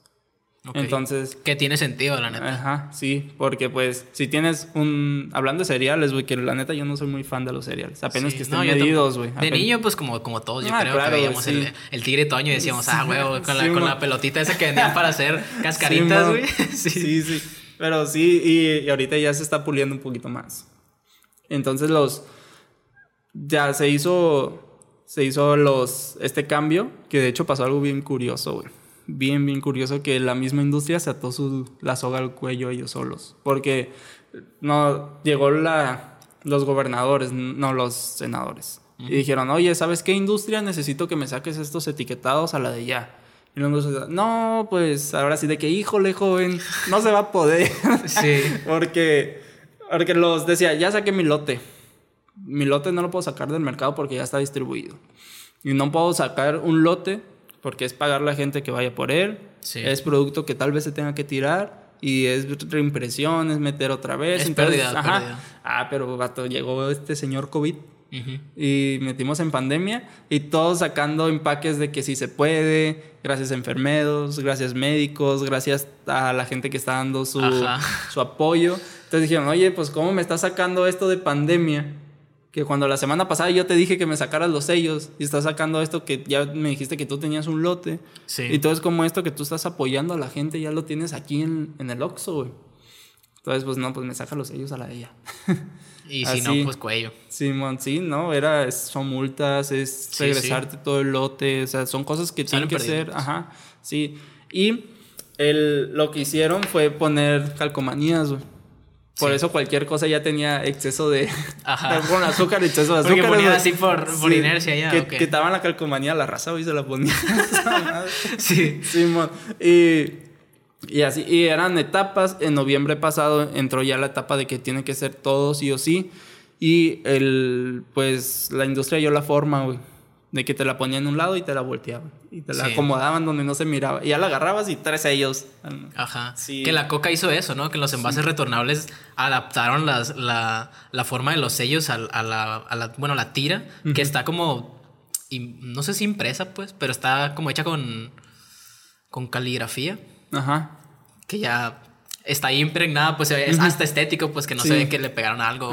Entonces, Que tiene sentido, la neta. Ajá, sí, porque pues si tienes un... Hablando de cereales, güey, que la neta yo no soy muy fan de los cereales. Apenas Sí, que estén no, yo medidos, güey. De niño, pues como, como todos, yo Ah, creo claro, que veíamos sí. el, el tigre Toño y decíamos, ah, huevo, con, la, Sí, con la pelotita esa que vendían para hacer [LAUGHS] cascaritas, güey. [LAUGHS] Sí. sí, sí. Pero sí, y, y ahorita ya se está puliendo un poquito más. Entonces los... Ya se hizo... Se hizo los... Este cambio, que de hecho pasó algo bien curioso, güey. Bien, bien curioso que la misma industria se ató su, la soga al cuello ellos solos. Porque no llegó la, los gobernadores, no los senadores. Y dijeron, oye, ¿sabes qué industria? Necesito que me saques estos etiquetados a la de ya. Y luego, no, pues ahora sí de que, híjole, joven, no se va a poder. [LAUGHS] Sí. [LAUGHS] porque, porque los decía, ya saqué mi lote. Mi lote no lo puedo sacar del mercado porque ya está distribuido. Y no puedo sacar un lote porque es pagar la gente que vaya por él. Sí. Es producto que tal vez se tenga que tirar. Y es reimpresión, es meter otra vez. Es pérdida, ajá. pérdida. Ah, pero vato, llegó este señor COVID Ujú. y metimos en pandemia y todos sacando empaques de que sí se puede, gracias a enfermeros, gracias médicos, gracias a la gente que está dando su, Ajá. su apoyo. Entonces dijeron, oye, pues ¿cómo me está sacando esto de pandemia? Que cuando la semana pasada yo te dije que me sacaras los sellos y estás sacando esto que ya me dijiste que tú tenías un lote. Sí. Y todo es como esto que tú estás apoyando a la gente, ya lo tienes aquí en, en el Oxxo, güey. Entonces, pues no, pues me saca los sellos a la de ella. [LAUGHS] Y si Así. no, pues cuello. Simón, sí, ¿no? Era, son multas, es Sí, regresarte todo el lote, o sea, son cosas que Salen tienen que ser, perdidos. ajá, sí. Y el, lo que hicieron fue poner calcomanías, güey. Por eso cualquier cosa ya tenía exceso de. [LAUGHS] Ajá. Con azúcar, exceso de azúcar. Porque ponía así por, por inercia ya. Que, quitaban la calcomanía a la raza y se la ponían. [LAUGHS] sí. Sí, y. Y así, y eran etapas. En noviembre pasado entró ya la etapa de que tiene que ser todo sí o sí. Y el, pues la industria dio la forma, güey. De que te la ponían en un lado y te la volteaban. Y te la acomodaban donde no se miraba. Y ya la agarrabas y tres ellos. Ajá. Que la coca hizo eso, ¿no? Que los envases retornables adaptaron las, la, la, forma de los sellos a, a, la, a la, bueno, la tira. Que está como, no sé si impresa, pues, pero está como hecha con, con caligrafía. Ajá. Que ya está ahí impregnada, pues es hasta estético, pues que no se ve que le pegaron algo,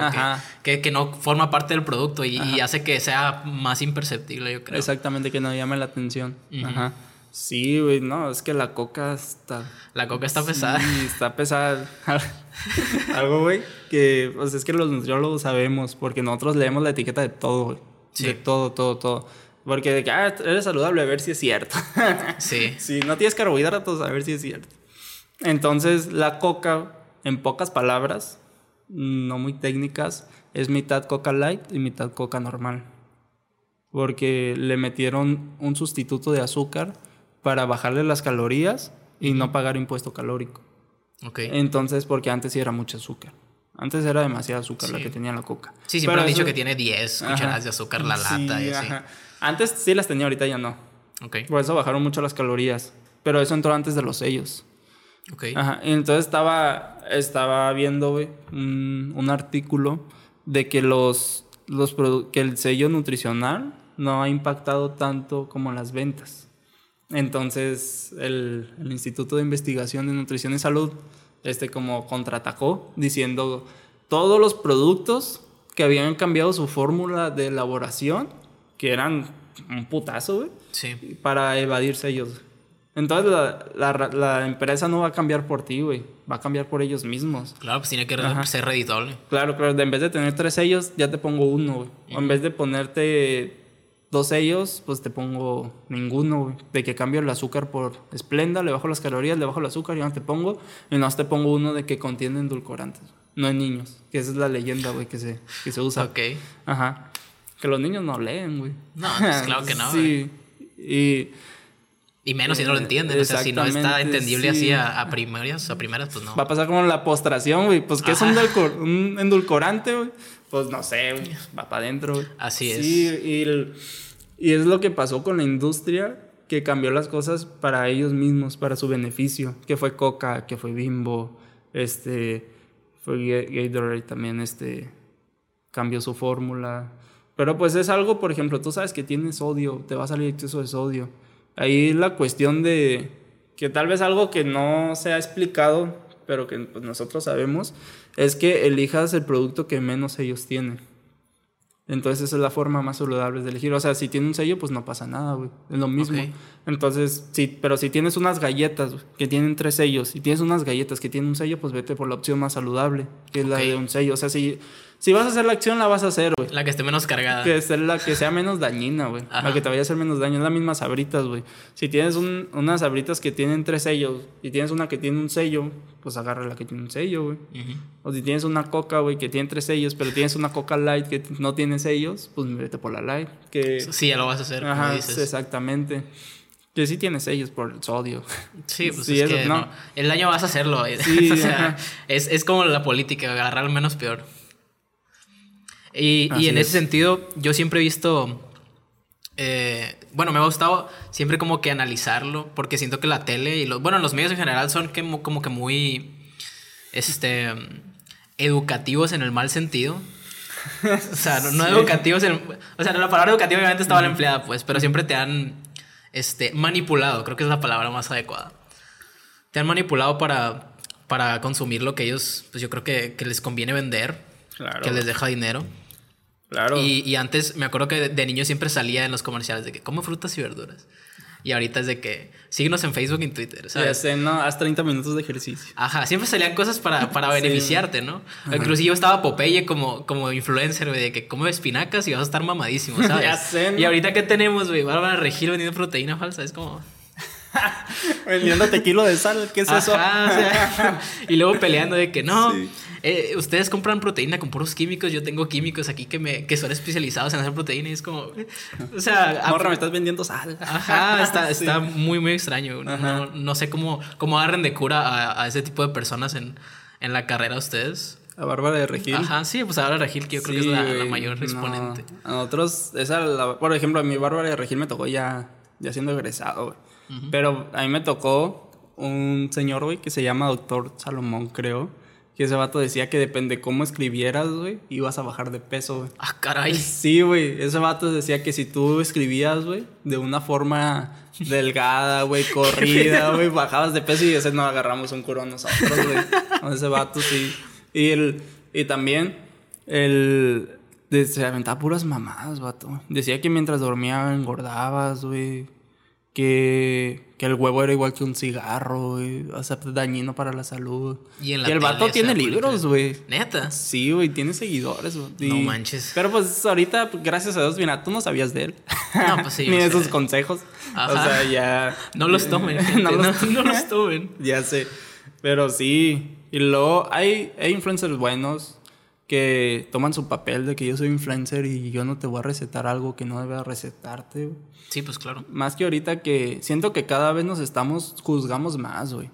que, que, no forma parte del producto y, hace que sea más imperceptible, yo creo. Exactamente, que no llame la atención. Ajá. Sí, güey, no, es que la coca está... La coca está pesada. Sí, está pesada. [LAUGHS] Algo, güey, que pues es que los nutriólogos sabemos, porque nosotros leemos la etiqueta de todo, güey. De todo, todo, todo. Porque de que, ah, eres saludable, a ver si es cierto. sí. [LAUGHS] Si no tienes carbohidratos, a ver si es cierto. Entonces, la coca, en pocas palabras, no muy técnicas, es mitad coca light y mitad coca normal. Porque le metieron un sustituto de azúcar para bajarle las calorías y no pagar impuesto calórico. Okay. Entonces, porque antes sí era mucho azúcar. Antes era demasiado azúcar la que tenía la coca. Sí, siempre han dicho que tiene 10 cucharadas de azúcar la lata y así. Antes sí las tenía, ahorita ya no. Okay. Por eso bajaron mucho las calorías. Pero eso entró antes de los sellos. Ajá. Y entonces estaba, estaba viendo, un, un, artículo de que los, los que el sello nutricional no ha impactado tanto como las ventas. Entonces, el, el, Instituto de Investigación de Nutrición y Salud, este como contraatacó, diciendo todos los productos que habían cambiado su fórmula de elaboración, que eran un putazo, güey, sí. para evadir sellos. Entonces la, empresa no va a cambiar por ti, güey. Va a cambiar por ellos mismos. Claro, pues tiene que ser reditable. Claro, claro. En vez de tener tres sellos, ya te pongo uno, güey. O en vez de ponerte dos sellos, pues te pongo ninguno, güey. De que cambio el azúcar por esplenda, le bajo las calorías, le bajo el azúcar y no te pongo. Y no te pongo uno de que contiene endulcorantes. No en niños. Que esa es la leyenda, güey, que se, que se usa. Ok. Ajá. Que los niños no leen, güey. No, pues claro que no, [LAUGHS] Sí. Y y menos si no lo entienden. O sea, si no está entendible así a, primeras, a primeras, pues no. Va a pasar como la postración, güey. Pues, ¿qué es un, endulcorante, güey? Pues no sé, güey. Va para adentro, güey. Así es. Sí, y, y es lo que pasó con la industria que cambió las cosas para ellos mismos, para su beneficio. Que fue Coca, que fue Bimbo, este. Fue Gatorade también, este. Cambió su fórmula. Pero pues es algo, por ejemplo, tú sabes que tienes sodio, te va a salir exceso de sodio Ahí la cuestión de que tal vez algo que no se ha explicado, pero que pues, nosotros sabemos, es que elijas el producto que menos ellos tienen. Entonces esa es la forma más saludable de elegir. O sea, si tiene un sello, pues no pasa nada, güey. Es lo mismo. Entonces, sí, pero si tienes unas galletas que tienen tres sellos y tienes unas galletas que tienen un sello, pues vete por la opción más saludable, que es la de un sello. O sea, si si vas a hacer la acción, la vas a hacer, güey. La que esté menos cargada. Que sea la que sea menos dañina, güey. La que te vaya a hacer menos daño. Es la misma sabritas, güey. Si tienes unas sabritas que tienen tres sellos y tienes una que tiene un sello, pues agarra la que tiene un sello, güey. O si tienes una coca, güey, que tiene tres sellos, pero tienes una coca light que no tiene sellos, pues vete por la light. Que... Sí, ya lo vas a hacer, Ajá, dices. exactamente. Que sí tiene sellos por el sodio. Sí, pues es que no. el daño vas a hacerlo. [LAUGHS] Sí, o sea, es, es como la política, agarrar al menos peor. Y, y en ese sentido, yo siempre he visto. Eh, bueno, me ha gustado siempre como que analizarlo, porque siento que la tele y los. Bueno, los medios en general son como que muy. Este. Educativos en el mal sentido. O sea, no, [LAUGHS] educativos en. O sea, la palabra educativa obviamente estaba mal empleada, pues, pero siempre te han. Este, manipulado, creo que es la palabra más adecuada. Te han manipulado para, para consumir lo que ellos, pues yo creo que, que les conviene vender, que les deja dinero. Claro. Y, antes me acuerdo que de, niño siempre salía en los comerciales de que como frutas y verduras. Y ahorita es de que síguenos en Facebook y en Twitter, ¿sabes? Ya sé, no, haz 30 minutos de ejercicio. Ajá, siempre salían cosas para, para [LAUGHS] beneficiarte, ¿no? Inclusive yo estaba Popeye como, como influencer, güey, de que come espinacas y vas a estar mamadísimo, [LAUGHS] ¿sabes? ya sé, ¿no? Y ahorita, ¿qué tenemos, güey? Van a regir vendiendo proteína falsa, es como... [LAUGHS] Vendiéndote kilo de sal, ¿qué es eso? y luego peleando de que no, eh, ustedes compran proteína con puros químicos, yo tengo químicos aquí que, me, que son especializados en hacer proteína y es como, o sea... Morra, me estás vendiendo sal. Ajá, está, [LAUGHS] está muy, muy extraño. No, no, sé cómo, cómo agarren de cura a, a ese tipo de personas en, en la carrera ustedes. A Bárbara de Regil. Ajá, sí, pues a Bárbara de Regil, que yo creo que es la, mayor exponente. A nosotros, esa, por ejemplo, a mi Bárbara de Regil me tocó ya, ya siendo egresado. Pero a mí me tocó un señor, güey, que se llama Doctor Salomón, creo. Que ese vato decía que depende cómo escribieras, güey, ibas a bajar de peso, güey. Ah, caray. [LAUGHS] Sí, güey. Ese vato decía que si tú escribías, güey, de una forma delgada, güey, [LAUGHS] corrida, güey, bajabas de peso y ese no agarramos un curón nosotros, güey. ese vato sí. Y, el, y también el... Se aventaba puras mamadas, vato. Decía que mientras dormía engordabas, güey que, que el huevo era igual que un cigarro, güey. O sea, dañino para la salud. Y, el vato tiene libros, güey. Neta. Sí, güey, tiene seguidores, güey. No manches. Pero pues ahorita, gracias a Dios, mira, tú no sabías de él. No, pues sí. [LAUGHS] Ni de sus consejos. O sea, ya. No los tomen. [LAUGHS] no, los, no, los tomen. ya sé. Pero sí. Y luego hay, hay influencers buenos que toman su papel de que yo soy influencer y yo no te voy a recetar algo que no debe recetarte. Sí, pues claro. Más que ahorita que siento que cada vez nos estamos, juzgamos más, güey.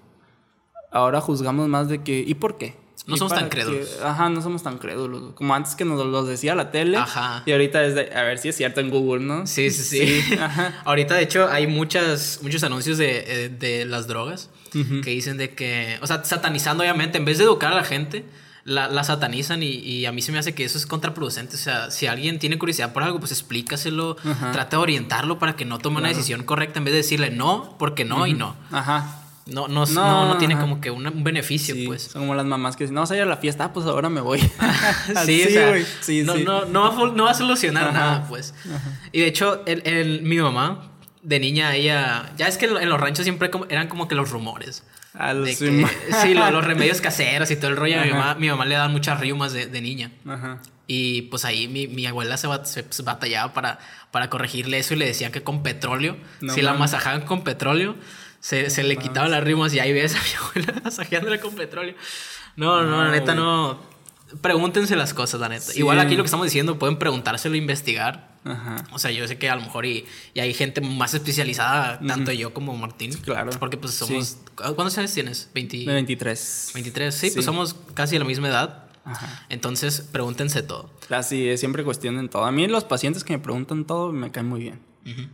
Ahora juzgamos más de que, ¿y por qué? No somos tan crédulos. ajá, no somos tan crédulos. Como antes que nos los decía la tele. Ajá. Y ahorita es de, a ver si es cierto en Google, ¿no? Sí, sí, sí. [LAUGHS] Ajá. ahorita, de hecho, hay muchas, muchos anuncios de, eh, de las drogas que dicen de que, o sea, satanizando obviamente, en vez de educar a la gente, la, satanizan y, a mí se me hace que eso es contraproducente. O sea, si alguien tiene curiosidad por algo, pues explícaselo, trata de orientarlo para que no tome una decisión correcta en vez de decirle no, porque no y no. Ajá. No, no, no, tiene como que un, beneficio, pues. Son como las mamás que dicen, no vas a ir a la fiesta, ah, pues ahora me voy. [LAUGHS] [LAUGHS] sí, sí, no, no, no, va, a solucionar nada, pues. Y de hecho, el, mi mamá, de niña, ella. Ya es que en los ranchos siempre eran como que los rumores sí, los, [LAUGHS] remedios caseros y todo el rollo. Mi mamá, mi mamá, le daban muchas riumas de, niña. Y pues ahí mi, abuela se, pues, batallaba para, para corregirle eso y le decía que con petróleo, si la masajaban con petróleo, se, le quitaban las riumas y ahí ves a mi abuela [LAUGHS] masajeándola con petróleo. No, no, la neta no pregúntense las cosas, la neta. Igual aquí lo que estamos diciendo, pueden preguntárselo, investigar. Ajá. O sea, yo sé que a lo mejor y, hay gente más especializada, tanto yo como Martín. Claro. Porque pues somos... ¿Cuántos años tienes? 23. 23, sí, pues somos casi de la misma edad. Ajá. Entonces, pregúntense todo. Así es, siempre cuestionen todo. A mí los pacientes que me preguntan todo me caen muy bien.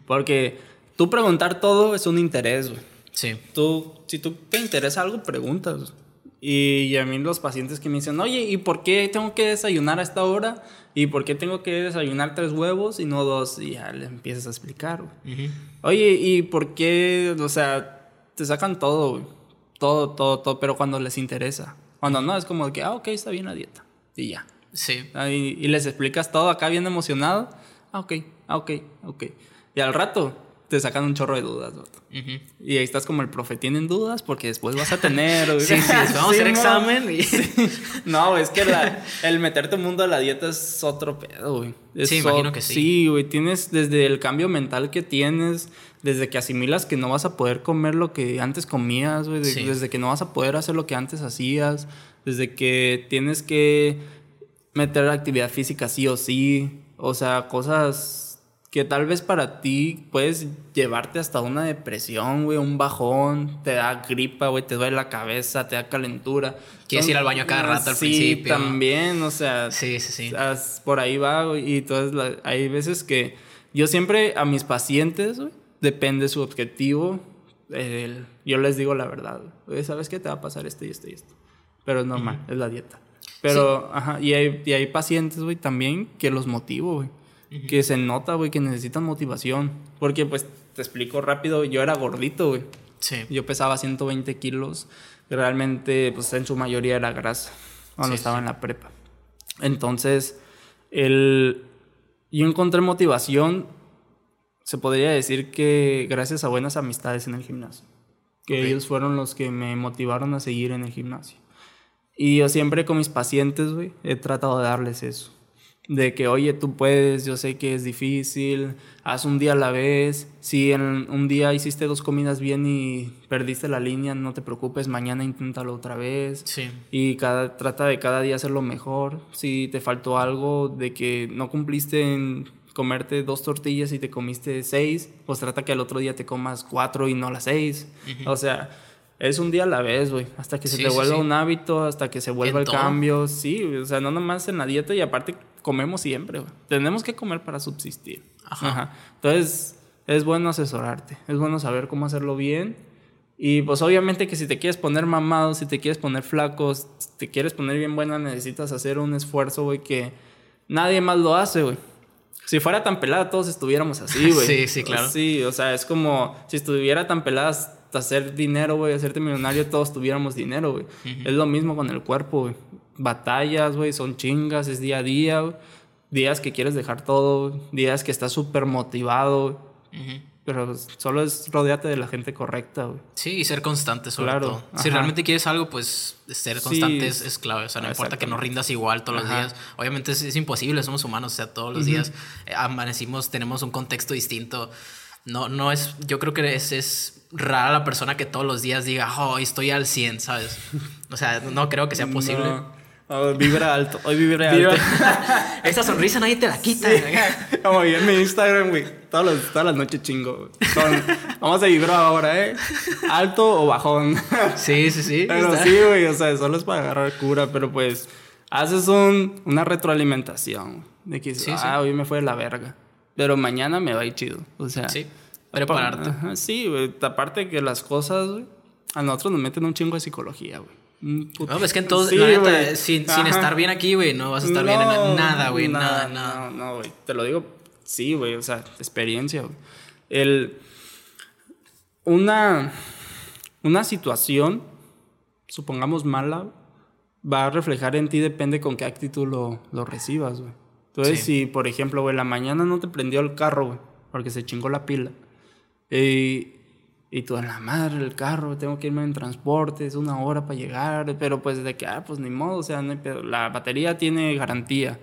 Porque tú preguntar todo es un interés, güey. Sí. Tú, si tú te interesa algo, preguntas. Y a mí los pacientes que me dicen, oye, ¿y por qué tengo que desayunar a esta hora? ¿Y por qué tengo que desayunar tres huevos y no dos? Y ya le empiezas a explicar. Oye, ¿y por qué? O sea, te sacan todo, Todo, todo, todo, pero cuando les interesa. Cuando no, es como que, ah, ok, está bien la dieta. Y ya. Sí. Y, y les explicas todo acá bien emocionado. Ah, ok, ah, ok, ok. Y al rato te sacan un chorro de dudas. Y ahí estás como el profe, ¿tienen dudas? Porque después vas a tener. [LAUGHS] sí, sí, vamos a hacer examen. Y... No, es que el meterte en mundo de la dieta es otro pedo, güey. sí, imagino que sí. Sí, güey, tienes desde el cambio mental que tienes, desde que asimilas que no vas a poder comer lo que antes comías, güey, desde que no vas a poder hacer lo que antes hacías, desde que tienes que meter actividad física sí o sí, o sea, cosas que tal vez para ti puedes llevarte hasta una depresión, güey, un bajón, te da gripa, güey, te duele la cabeza, te da calentura. Quieres ir al baño cada rato al sí, principio. también, o sea. Sí, sí, sí. Por ahí va, güey, y entonces hay veces que yo siempre a mis pacientes, güey, depende su objetivo, yo les digo la verdad, güey, ¿sabes qué? Te va a pasar esto y esto y esto. Pero es normal, es la dieta. Pero, ajá, y hay, y hay pacientes, güey, también que los motivo, güey que se nota, güey, que necesitan motivación. Porque, pues, te explico rápido, yo era gordito, güey. Sí. Yo pesaba 120 kilos. Realmente, pues, en su mayoría era grasa cuando estaba en la prepa. Entonces, el... yo encontré motivación, se podría decir que gracias a buenas amistades en el gimnasio. Que ellos fueron los que me motivaron a seguir en el gimnasio. Y yo siempre con mis pacientes, güey, he tratado de darles eso de que, oye, tú puedes, yo sé que es difícil, haz un día a la vez, si en un día hiciste dos comidas bien y perdiste la línea, no te preocupes, mañana inténtalo otra vez. Sí. Y cada, trata de cada día hacerlo mejor. Si te faltó algo de que no cumpliste en comerte dos tortillas y te comiste seis, pues trata que al otro día te comas cuatro y no las seis. O sea, es un día a la vez, güey. Hasta que se te vuelva un hábito, hasta que se vuelva el cambio. Sí, o sea, no nomás en la dieta y aparte comemos siempre, güey. Tenemos que comer para subsistir. Ajá. Entonces, es bueno asesorarte. Es bueno saber cómo hacerlo bien. Y pues obviamente que si te quieres poner mamado, si te quieres poner flaco, si te quieres poner bien buena, necesitas hacer un esfuerzo, güey, que nadie más lo hace, güey. Si fuera tan pelada, todos estuviéramos así, [LAUGHS] güey. sí, sí, claro. Sí, o sea, es como si estuviera tan pelada hacer dinero, güey, hacerte millonario, todos tuviéramos dinero, güey. Es lo mismo con el cuerpo, güey. Batallas, güey, son chingas, es día a día, güey. Días que quieres dejar todo, días que estás súper motivado, Pero solo es rodearte de la gente correcta, güey. Sí, y ser constante sobre claro, todo. Si realmente quieres algo, pues ser constante es, clave. O sea, no importa que no rindas igual todos los días. Obviamente es, imposible, somos humanos, o sea, todos los días eh, amanecimos, tenemos un contexto distinto. No, no es, yo creo que es, es rara la persona que todos los días diga, oh, estoy al 100, ¿sabes? O sea, no creo que sea [LAUGHS] posible. No. Vibra alto, hoy vibra alto. [LAUGHS] Esa sonrisa nadie te la quita. Como vi en mi Instagram, güey. Todas, todas las noches chingo. vamos a vibrar ahora, ¿eh? Alto o bajón. Sí, sí, sí. Pero sí, güey. O sea, solo es para agarrar cura. Pero pues, haces un, una retroalimentación. De que, ah, hoy me fue de la verga. Pero mañana me va a ir chido. O sea. Sí. Prepararte. sí, güey. Aparte que las cosas, güey, a nosotros nos meten un chingo de psicología, güey. No, es que entonces, la neta, sin, sin, estar bien aquí, güey, no vas a estar bien en nada, güey, nada, nada. No, no, güey. Te lo digo, sí, güey, o sea, experiencia, güey. El. Una. Una situación, supongamos mala, va a reflejar en ti, depende con qué actitud lo, lo recibas, güey. Entonces, si, por ejemplo, güey, la mañana no te prendió el carro, güey, porque se chingó la pila. Y tú, en la madre, el carro, tengo que irme en transporte, es una hora para llegar. Pero pues de que, ah, pues ni modo, o sea, la batería tiene garantía.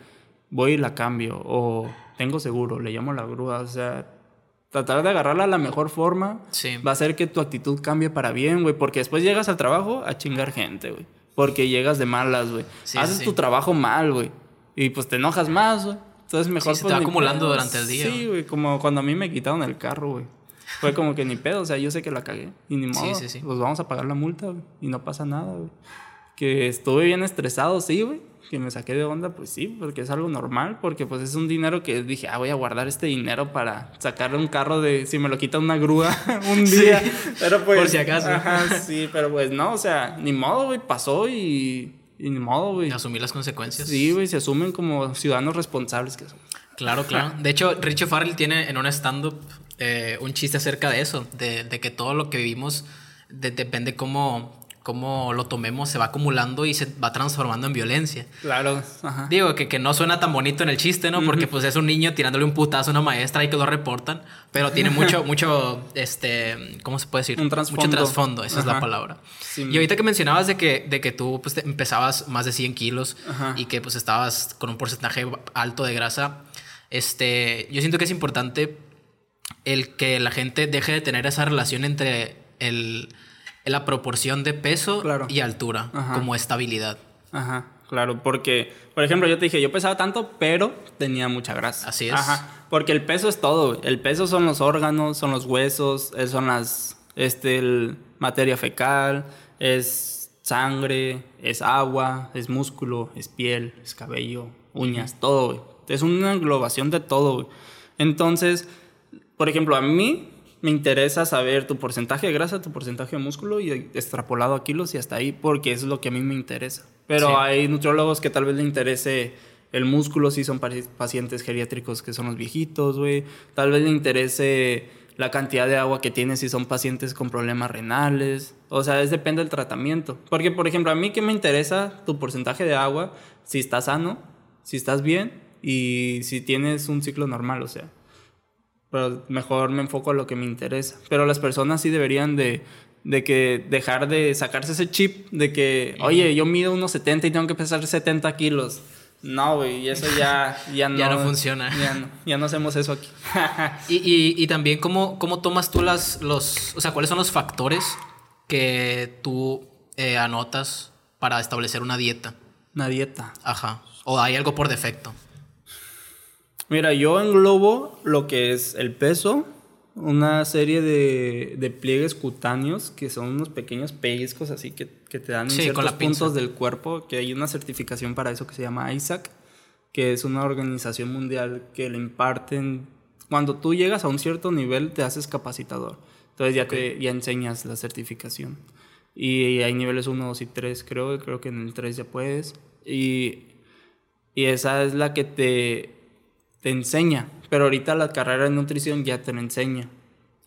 Voy y la cambio. O tengo seguro, le llamo a la grúa. O sea, tratar de agarrarla a la mejor forma va a hacer que tu actitud cambie para bien, güey. Porque después llegas al trabajo a chingar gente, güey. Porque llegas de malas, güey. Haces tu trabajo mal, güey. Y pues te enojas más, güey. Entonces mejor... Sí, se te va acumulando durante el día. Sí, güey. Como cuando a mí me quitaron el carro, güey. Fue como que ni pedo. O sea, yo sé que la cagué. Y ni modo. Sí, sí, sí. Pues vamos a pagar la multa, güey. Y no pasa nada, güey. Que estuve bien estresado, sí, güey. Que me saqué de onda, pues sí, porque es algo normal. Porque pues es un dinero que dije, ah, voy a guardar este dinero para sacarle un carro de... Si me lo quita una grúa [LAUGHS] un día. Pero pues... Por si acaso. Ajá, sí. Pero pues no, o sea, ni modo, güey. Pasó y y ni modo, güey. Asumir las consecuencias. Sí, güey, se asumen como ciudadanos responsables que son. Claro, claro. De hecho, Richie Farrell tiene en un stand-up eh, un chiste acerca de eso, de, de que todo lo que vivimos depende cómo cómo lo tomemos se va acumulando y se va transformando en violencia. Claro. Digo, que, que no suena tan bonito en el chiste, ¿no? Porque pues es un niño tirándole un putazo a una maestra y que lo reportan, pero tiene mucho, [LAUGHS] mucho, este, ¿cómo se puede decir? Un trasfondo. Mucho trasfondo, esa es la palabra. y ahorita que mencionabas de que, de que tú pues, empezabas más de 100 kilos y que pues estabas con un porcentaje alto de grasa, este, yo siento que es importante el que la gente deje de tener esa relación entre el la proporción de peso y altura como estabilidad. Ajá, claro, porque, por ejemplo, yo te dije, yo pesaba tanto, pero tenía mucha grasa. Así es. Ajá, porque el peso es todo. El peso son los órganos, son los huesos, son las, este, materia fecal, es sangre, es agua, es músculo, es piel, es cabello, uñas, todo, Es una englobación de todo, Entonces, por ejemplo, a mí me interesa saber tu porcentaje de grasa, tu porcentaje de músculo y extrapolado a kilos y hasta ahí, porque es lo que a mí me interesa. Pero hay nutriólogos que tal vez le interese el músculo si son pacientes geriátricos que son los viejitos, güey. Tal vez le interese la cantidad de agua que tienes si son pacientes con problemas renales. O sea, es depende del tratamiento. Porque, por ejemplo, a mí que me interesa tu porcentaje de agua, si estás sano, si estás bien y si tienes un ciclo normal, o sea pero mejor me enfoco a lo que me interesa. Pero las personas sí deberían de, de que dejar de sacarse ese chip de que, oye, yo mido unos 70 y tengo que pesar 70 kilos. No, güey, eso [LAUGHS] ya, ya, no, ya no funciona. Ya no, ya no hacemos eso aquí. [LAUGHS] y, y, y, también, ¿cómo, ¿cómo tomas tú las, los, o sea, cuáles son los factores que tú eh, anotas para establecer una dieta? Una dieta. Ajá. O hay algo por defecto. Mira, yo englobo lo que es el peso, una serie de, de, pliegues cutáneos que son unos pequeños pellizcos así que, que te dan en ciertos puntos del cuerpo, que hay una certificación para eso que se llama ISAC, que es una organización mundial que le imparten, cuando tú llegas a un cierto nivel te haces capacitador, entonces ya, te, ya enseñas la certificación. Y hay niveles 1, 2 y 3, creo, creo que en el 3 ya puedes. Y, y esa es la que te, te enseña pero ahorita la carrera de nutrición ya te lo enseña.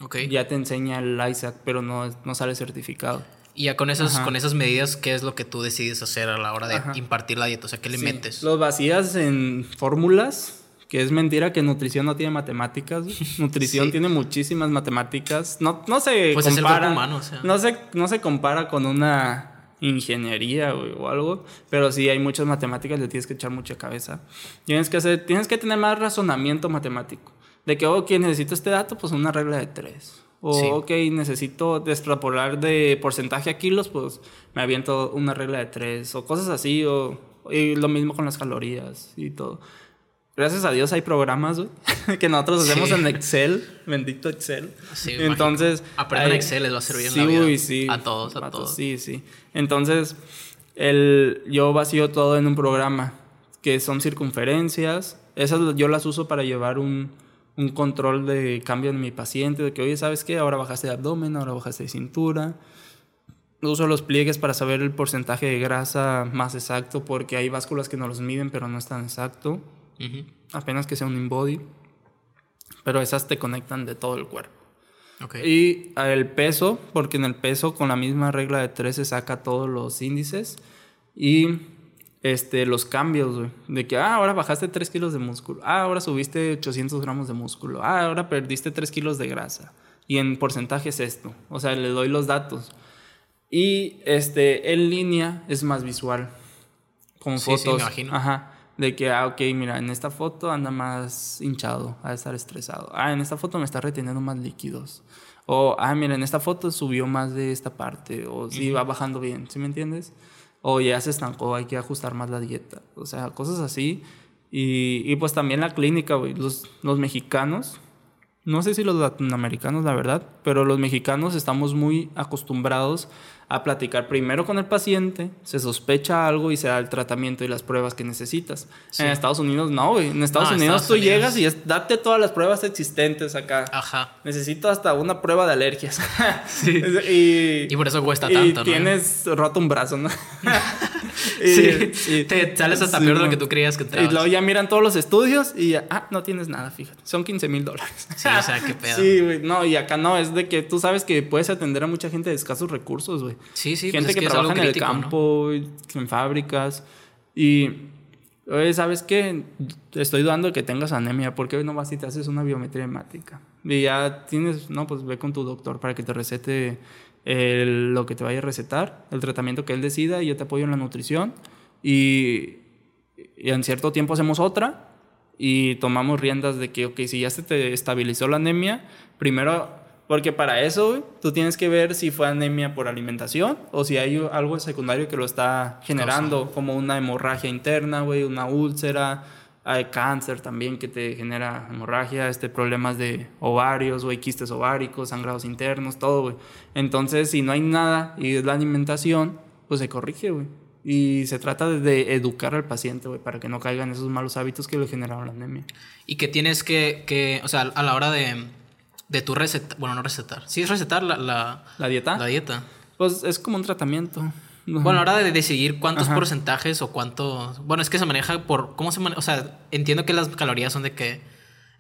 Okay. Ya te enseña el ISAC, pero no, no sale certificado. Y ya con esas, con esas medidas, ¿qué es lo que tú decides hacer a la hora de impartir la dieta? O sea, ¿qué le metes? Los vacías en fórmulas, que es mentira que nutrición no tiene matemáticas. [LAUGHS] [LAUGHS] nutrición tiene muchísimas matemáticas. No, no se pues compara. Es el humano, o sea. no, se, no se compara con una ingeniería o algo, pero sí hay muchas matemáticas, le tienes que echar mucha cabeza. Tienes que hacer, tienes que tener más razonamiento matemático. De que, ok, necesito este dato, pues una regla de tres. O, ok, necesito extrapolar de porcentaje a kilos, pues me aviento una regla de tres. O cosas así, o y lo mismo con las calorías y todo. Gracias a Dios hay programas [LAUGHS] que nosotros hacemos en Excel, bendito Excel. Sí, Entonces, aprender Excel les va a servir sí, en la vida. Sí, a todos, a todos. Sí, sí. Entonces, el, yo vacío todo en un programa que son circunferencias. Esas yo las uso para llevar un, un control de cambio en mi paciente, de que, oye, ¿sabes qué? Ahora bajaste de abdomen, ahora bajaste de cintura. Uso los pliegues para saber el porcentaje de grasa más exacto, porque hay básculas que no los miden, pero no es tan exacto. Apenas que sea un InBody. Pero esas te conectan de todo el cuerpo. Y el peso, porque en el peso con la misma regla de 3 se saca todos los índices. Y este, los cambios, De que, ah, ahora bajaste 3 kilos de músculo. Ah, ahora subiste 800 gramos de músculo. Ah, ahora perdiste 3 kilos de grasa. Y en porcentaje es esto. O sea, le doy los datos. Y este, en línea es más visual. Con fotos. Sí, me imagino. Ajá. De que, ah, ok, mira, en esta foto anda más hinchado, a estar estresado. Ah, en esta foto me está reteniendo más líquidos. O, ah, mira, en esta foto subió más de esta parte. O sí, va bajando bien, ¿sí me entiendes? O ya se estancó, hay que ajustar más la dieta. O sea, cosas así. Y, y pues también la clínica, güey. Los, los mexicanos, no sé si los latinoamericanos, la verdad, pero los mexicanos estamos muy acostumbrados a platicar primero con el paciente, se sospecha algo y se da el tratamiento y las pruebas que necesitas. En Estados Unidos no, güey. En Estados Unidos tú llegas y es, date todas las pruebas existentes acá. Ajá. Necesito hasta una prueba de alergias. [LAUGHS] sí. [LAUGHS] y, y, por eso cuesta tanto, ¿no? tienes roto un brazo, ¿no? [LAUGHS] sí. te sales hasta peor de lo que tú creías que entrabas. Y luego ya miran todos los estudios y ya, ah, no tienes nada, fíjate. Son 15 mil dólares. Sí, o sea, qué pedo. Sí, güey. No, y acá no, es de que tú sabes que puedes atender a mucha gente de escasos recursos, güey. Sí, sí, Gente pues que, trabaja en el campo, en fábricas. Y, oye, ¿sabes qué? Estoy dudando que tengas anemia. ¿Por qué no vas y te haces una biometría hemática? Y ya tienes, no, pues ve con tu doctor para que te recete lo que te vaya a recetar, el tratamiento que él decida, y yo te apoyo en la nutrición. Y, y en cierto tiempo hacemos otra y tomamos riendas de que, ok, si ya se te estabilizó la anemia, primero porque para eso, tú tienes que ver si fue anemia por alimentación o si hay algo secundario que lo está generando, como una hemorragia interna, güey, una úlcera, hay cáncer también que te genera hemorragia, este, problemas de ovarios, güey, quistes ováricos, sangrados internos, todo, güey. Entonces, si no hay nada y es la alimentación, pues se corrige, güey. Y se trata de educar al paciente, güey, para que no caigan esos malos hábitos que le generaron la anemia. Y que tienes que, que o sea, a la hora de de tu receta, bueno, no recetar, sí es recetar la, la, dieta. La dieta. Pues es como un tratamiento. Bueno, a la hora de decidir cuántos porcentajes o cuánto, bueno, es que se maneja por, ¿cómo se maneja? O sea, entiendo que las calorías son de que,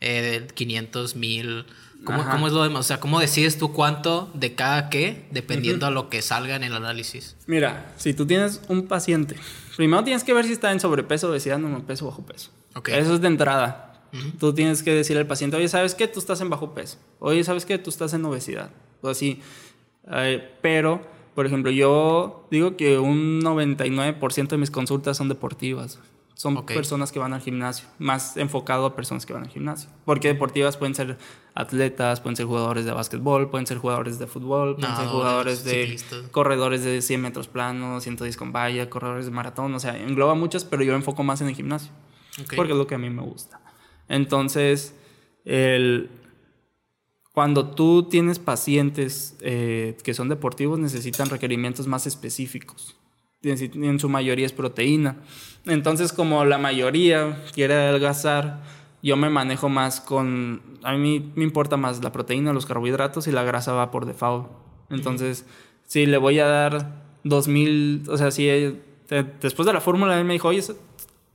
eh, 500, 1000, ¿cómo, ¿cómo, es lo demás? O sea, ¿cómo decides tú cuánto de cada qué, dependiendo a lo que salga en el análisis? Mira, si tú tienes un paciente, primero tienes que ver si está en sobrepeso, obesidad, no peso, bajo peso. Okay. Eso es de entrada. Tú tienes que decirle al paciente, oye, ¿sabes qué? Tú estás en bajo peso. Oye, ¿sabes qué? Tú estás en obesidad. O así. Eh, pero, por ejemplo, yo digo que un 99% de mis consultas son deportivas. son personas que van al gimnasio, más enfocado a personas que van al gimnasio. Porque deportivas pueden ser atletas, pueden ser jugadores de básquetbol, pueden ser jugadores de fútbol, pueden ser jugadores de corredores de 100 metros planos, 110 con valla, corredores de maratón, o sea, engloba muchas, pero yo enfoco más en el gimnasio. Porque es lo que a mí me gusta. Entonces, el, cuando tú tienes pacientes eh, que son deportivos, necesitan requerimientos más específicos en su mayoría es proteína. Entonces, como la mayoría quiere adelgazar, yo me manejo más con... A mí me importa más la proteína, los carbohidratos y la grasa va por default. Entonces, si le voy a dar 2000, o sea, si después de la fórmula él me dijo, oye,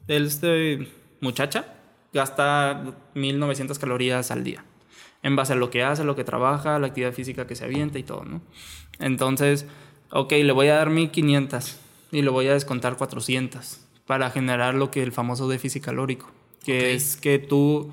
este muchacha gasta 1900 calorías al día en base a lo que hace, lo que trabaja, la actividad física que se avienta y todo, ¿no? Entonces, ok, le voy a dar 1500 y le voy a descontar 400 para generar lo que el famoso déficit calórico, que es que tú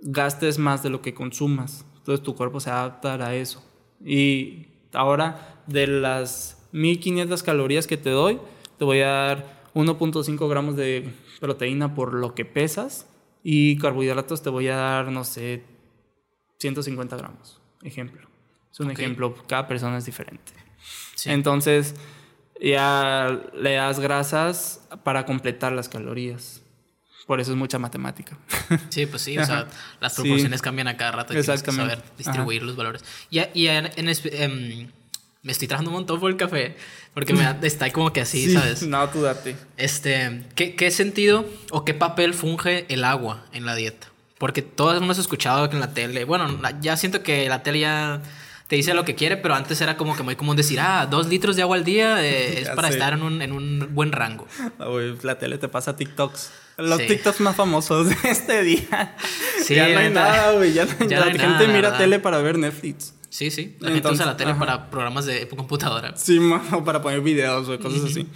gastes más de lo que consumas. Entonces tu cuerpo se adapta a eso. Y ahora de las 1500 calorías que te doy, te voy a dar 1.5 gramos de proteína por lo que pesas y carbohidratos te voy a dar, no sé, 150 gramos. Ejemplo. Es un ejemplo, cada persona es diferente. Entonces, ya le das grasas para completar las calorías. Por eso es mucha matemática. [LAUGHS] Sí, pues sí, o sea, las proporciones cambian a cada rato y tienes que saber distribuir los valores. Y, y en, em, me estoy trabajando un montón por el café, porque me [LAUGHS] está como que así, ¿sabes? No, tú date. Este, ¿qué, ¿qué, sentido o qué papel funge el agua en la dieta? Porque todos hemos escuchado que en la tele, bueno, ya siento que la tele ya te dice lo que quiere, pero antes era como que muy común decir, ah, dos litros de agua al día eh, [LAUGHS] es para estar en un, en un, buen rango. Ah, la tele te pasa TikToks. Los TikToks más famosos de este día. Sí, ya no hay nada, güey. Ya, la gente mira tele para ver Netflix. Sí, sí. La gente usa la tele para programas de computadora. Sí, [LAUGHS] o para poner videos o cosas así.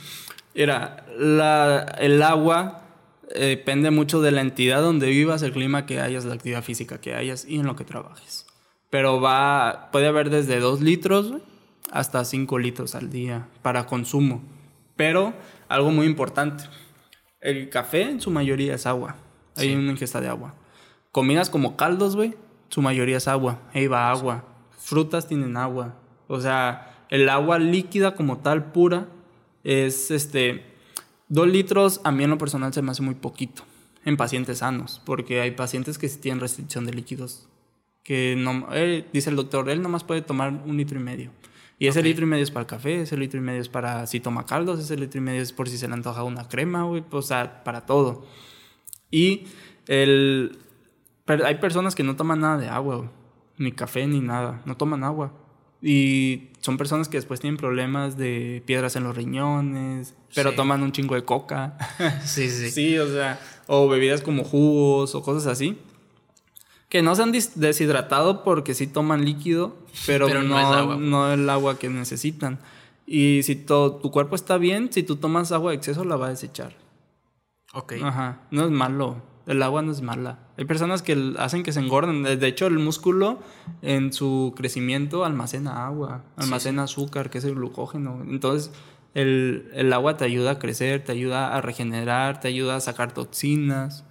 Era, la, el agua eh, depende mucho de la entidad donde vivas, el clima que hayas, la actividad física que hayas y en lo que trabajes. Pero va, puede haber desde 2 litros hasta 5 litros al día para consumo. Pero algo muy importante, el café en su mayoría es agua. Hay una ingesta de agua. Comidas como caldos, güey, su mayoría es agua. Ahí va agua. Frutas tienen agua. O sea, el agua líquida como tal, pura, es este... 2 litros a mí en lo personal se me hace muy poquito en pacientes sanos, porque hay pacientes que tienen restricción de líquidos que no, dice el doctor, él nomás puede tomar un litro y medio. Y ese litro y medio es para el café, ese litro y medio es para si toma caldos, ese litro y medio es por si se le antoja una crema, güey, o sea, para todo. Y el, hay personas que no toman nada de agua, ni café, ni nada, no toman agua. Y son personas que después tienen problemas de piedras en los riñones, pero toman un chingo de coca. [LAUGHS] Sí, sí. sí, o sea, o bebidas como jugos o cosas así que no se han deshidratado porque sí toman líquido, pero, no, el agua que necesitan. Y si todo, tu cuerpo está bien, si tú tomas agua de exceso, la va a desechar. Ok. Ajá, no es malo. El agua no es mala. Hay personas que hacen que se engorden. De hecho, el músculo en su crecimiento almacena agua, almacena azúcar, que es el glucógeno. Entonces, el, el agua te ayuda a crecer, te ayuda a regenerar, te ayuda a sacar toxinas.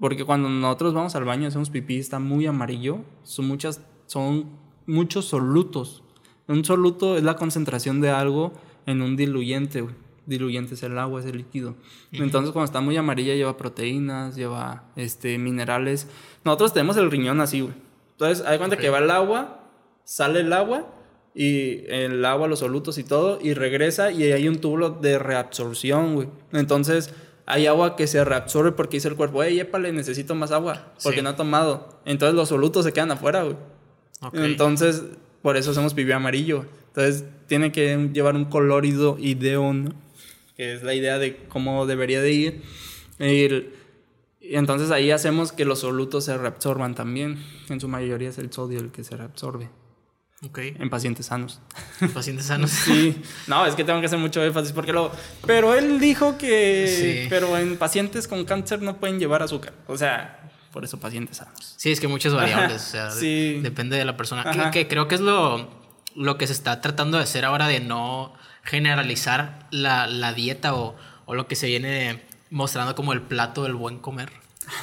Porque cuando nosotros vamos al baño y hacemos pipí, está muy amarillo. Son, muchas, son muchos solutos. Un soluto es la concentración de algo en un diluyente. Diluyente es el agua, es el líquido. Entonces, cuando está muy amarilla, lleva proteínas, lleva este, minerales. Nosotros tenemos el riñón así, güey. Entonces, hay cuenta que va el agua, sale el agua, y el agua, los solutos y todo, y regresa, y hay un tubo de reabsorción, güey. Entonces, hay agua que se reabsorbe porque dice el cuerpo, hey, épale, necesito más agua, porque no ha tomado. Entonces los solutos se quedan afuera, güey. Entonces, por eso hacemos pipí amarillo. Entonces, tiene que llevar un colorido ideón, que es la idea de cómo debería de ir. Y entonces ahí hacemos que los solutos se reabsorban también. En su mayoría es el sodio el que se reabsorbe. En pacientes sanos. En pacientes sanos. [LAUGHS] sí. No, es que tengo que hacer mucho énfasis porque lo... Pero él dijo que... Pero en pacientes con cáncer no pueden llevar azúcar. O sea, por eso pacientes sanos. Sí, es que muchas variables. O sea, depende de la persona. Que, creo que es lo, lo que se está tratando de hacer ahora de no generalizar la, la dieta o, o, lo que se viene mostrando como el plato del buen comer.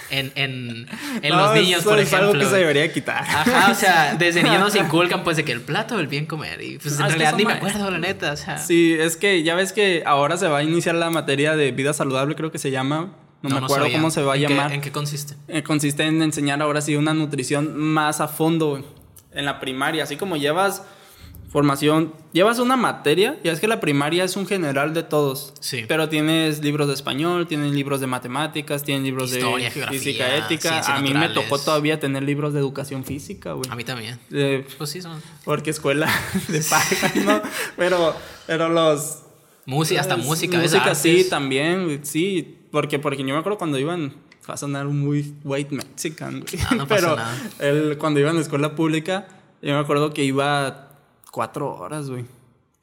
En, en, en los niños, por es ejemplo. algo que se debería quitar. Ajá, o sea, desde niños nos [LAUGHS] inculcan pues de que el plato del bien comer. Y pues en Ah, realidad ni me acuerdo, la neta. O sea, Sí, es que ya ves que ahora se va a iniciar la materia de vida saludable, creo que se llama. No, me acuerdo cómo se va a ¿En qué- llamar. ¿En qué consiste? Eh, consiste en enseñar ahora sí una nutrición más a fondo en la primaria. Así como llevas formación, llevas una materia, ya es que la primaria es un general de todos. Sí. Pero tienes libros de español, tienes libros de matemáticas, tienes libros Historia, de geografía, física, ética. A mí me naturales. tocó todavía tener libros de educación física, güey. A mí también. Eh, Pues sí, son porque escuela [LAUGHS] de paga, ¿no? Pero, pero los, música, hasta pues, música, música ¿ves? sí, Artes. también, sí. Porque, porque yo me acuerdo cuando iban, va a sonar muy white mexican, güey, Ah, no [LAUGHS] pasa pero nada. él, cuando iba en la escuela pública, yo me acuerdo que iba cuatro horas, güey,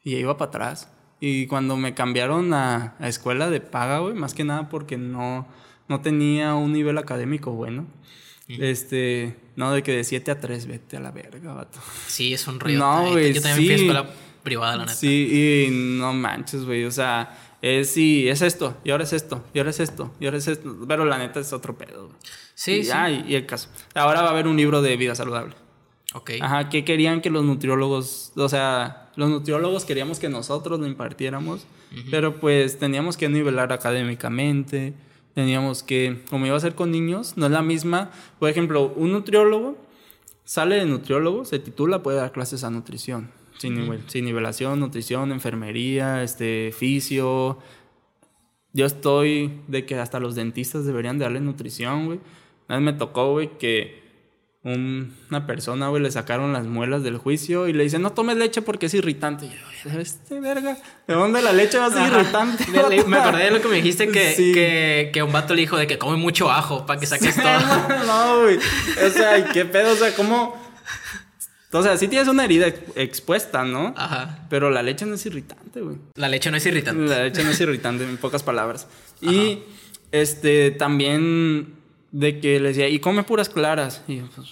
y iba para atrás. Y cuando me cambiaron a, a escuela de paga, güey, más que nada porque no, no tenía un nivel académico bueno. Este, no, de que de 7 a 3, vete a la verga, vato. Sí, es un rollo. No, güey, Yo también fui a sí. escuela privada, la neta. Sí, y no manches, güey. O sea, es sí, es esto, y ahora es esto, y ahora es esto, y ahora es esto. Pero la neta es otro pedo. güey. Sí, y, sí. ya, y, y el caso. Ahora va a haber un libro de vida saludable. Ok. Ajá, que querían que los nutriólogos, o sea, los nutriólogos queríamos que nosotros lo impartiéramos, pero pues teníamos que nivelar académicamente, teníamos que, como iba a ser con niños, no es la misma. Por ejemplo, un nutriólogo sale de nutriólogo, se titula, puede dar clases a nutrición, sin, nivel- sin nivelación, nutrición, enfermería, este, fisio. Yo estoy de que hasta los dentistas deberían de darle nutrición, güey. Una vez me tocó, güey, que un- una persona, güey, le sacaron las muelas del juicio y le dicen, no tomes leche porque es irritante. Y yo, este verga, ¿de dónde la leche va a ser Ajá. irritante? Me, le- me acordé de lo que me dijiste que, Sí. que, que un vato le dijo de que come mucho ajo para que saques todo. [LAUGHS] no, güey. O sea, ¿y ¿qué pedo? O sea, ¿cómo? O sea, sí tienes una herida ex- expuesta, ¿no? Ajá. Pero la leche no es irritante, güey. La leche no es irritante. La leche no es irritante, en pocas palabras. Y este también de que le decía, y come puras claras. Y yo, pues,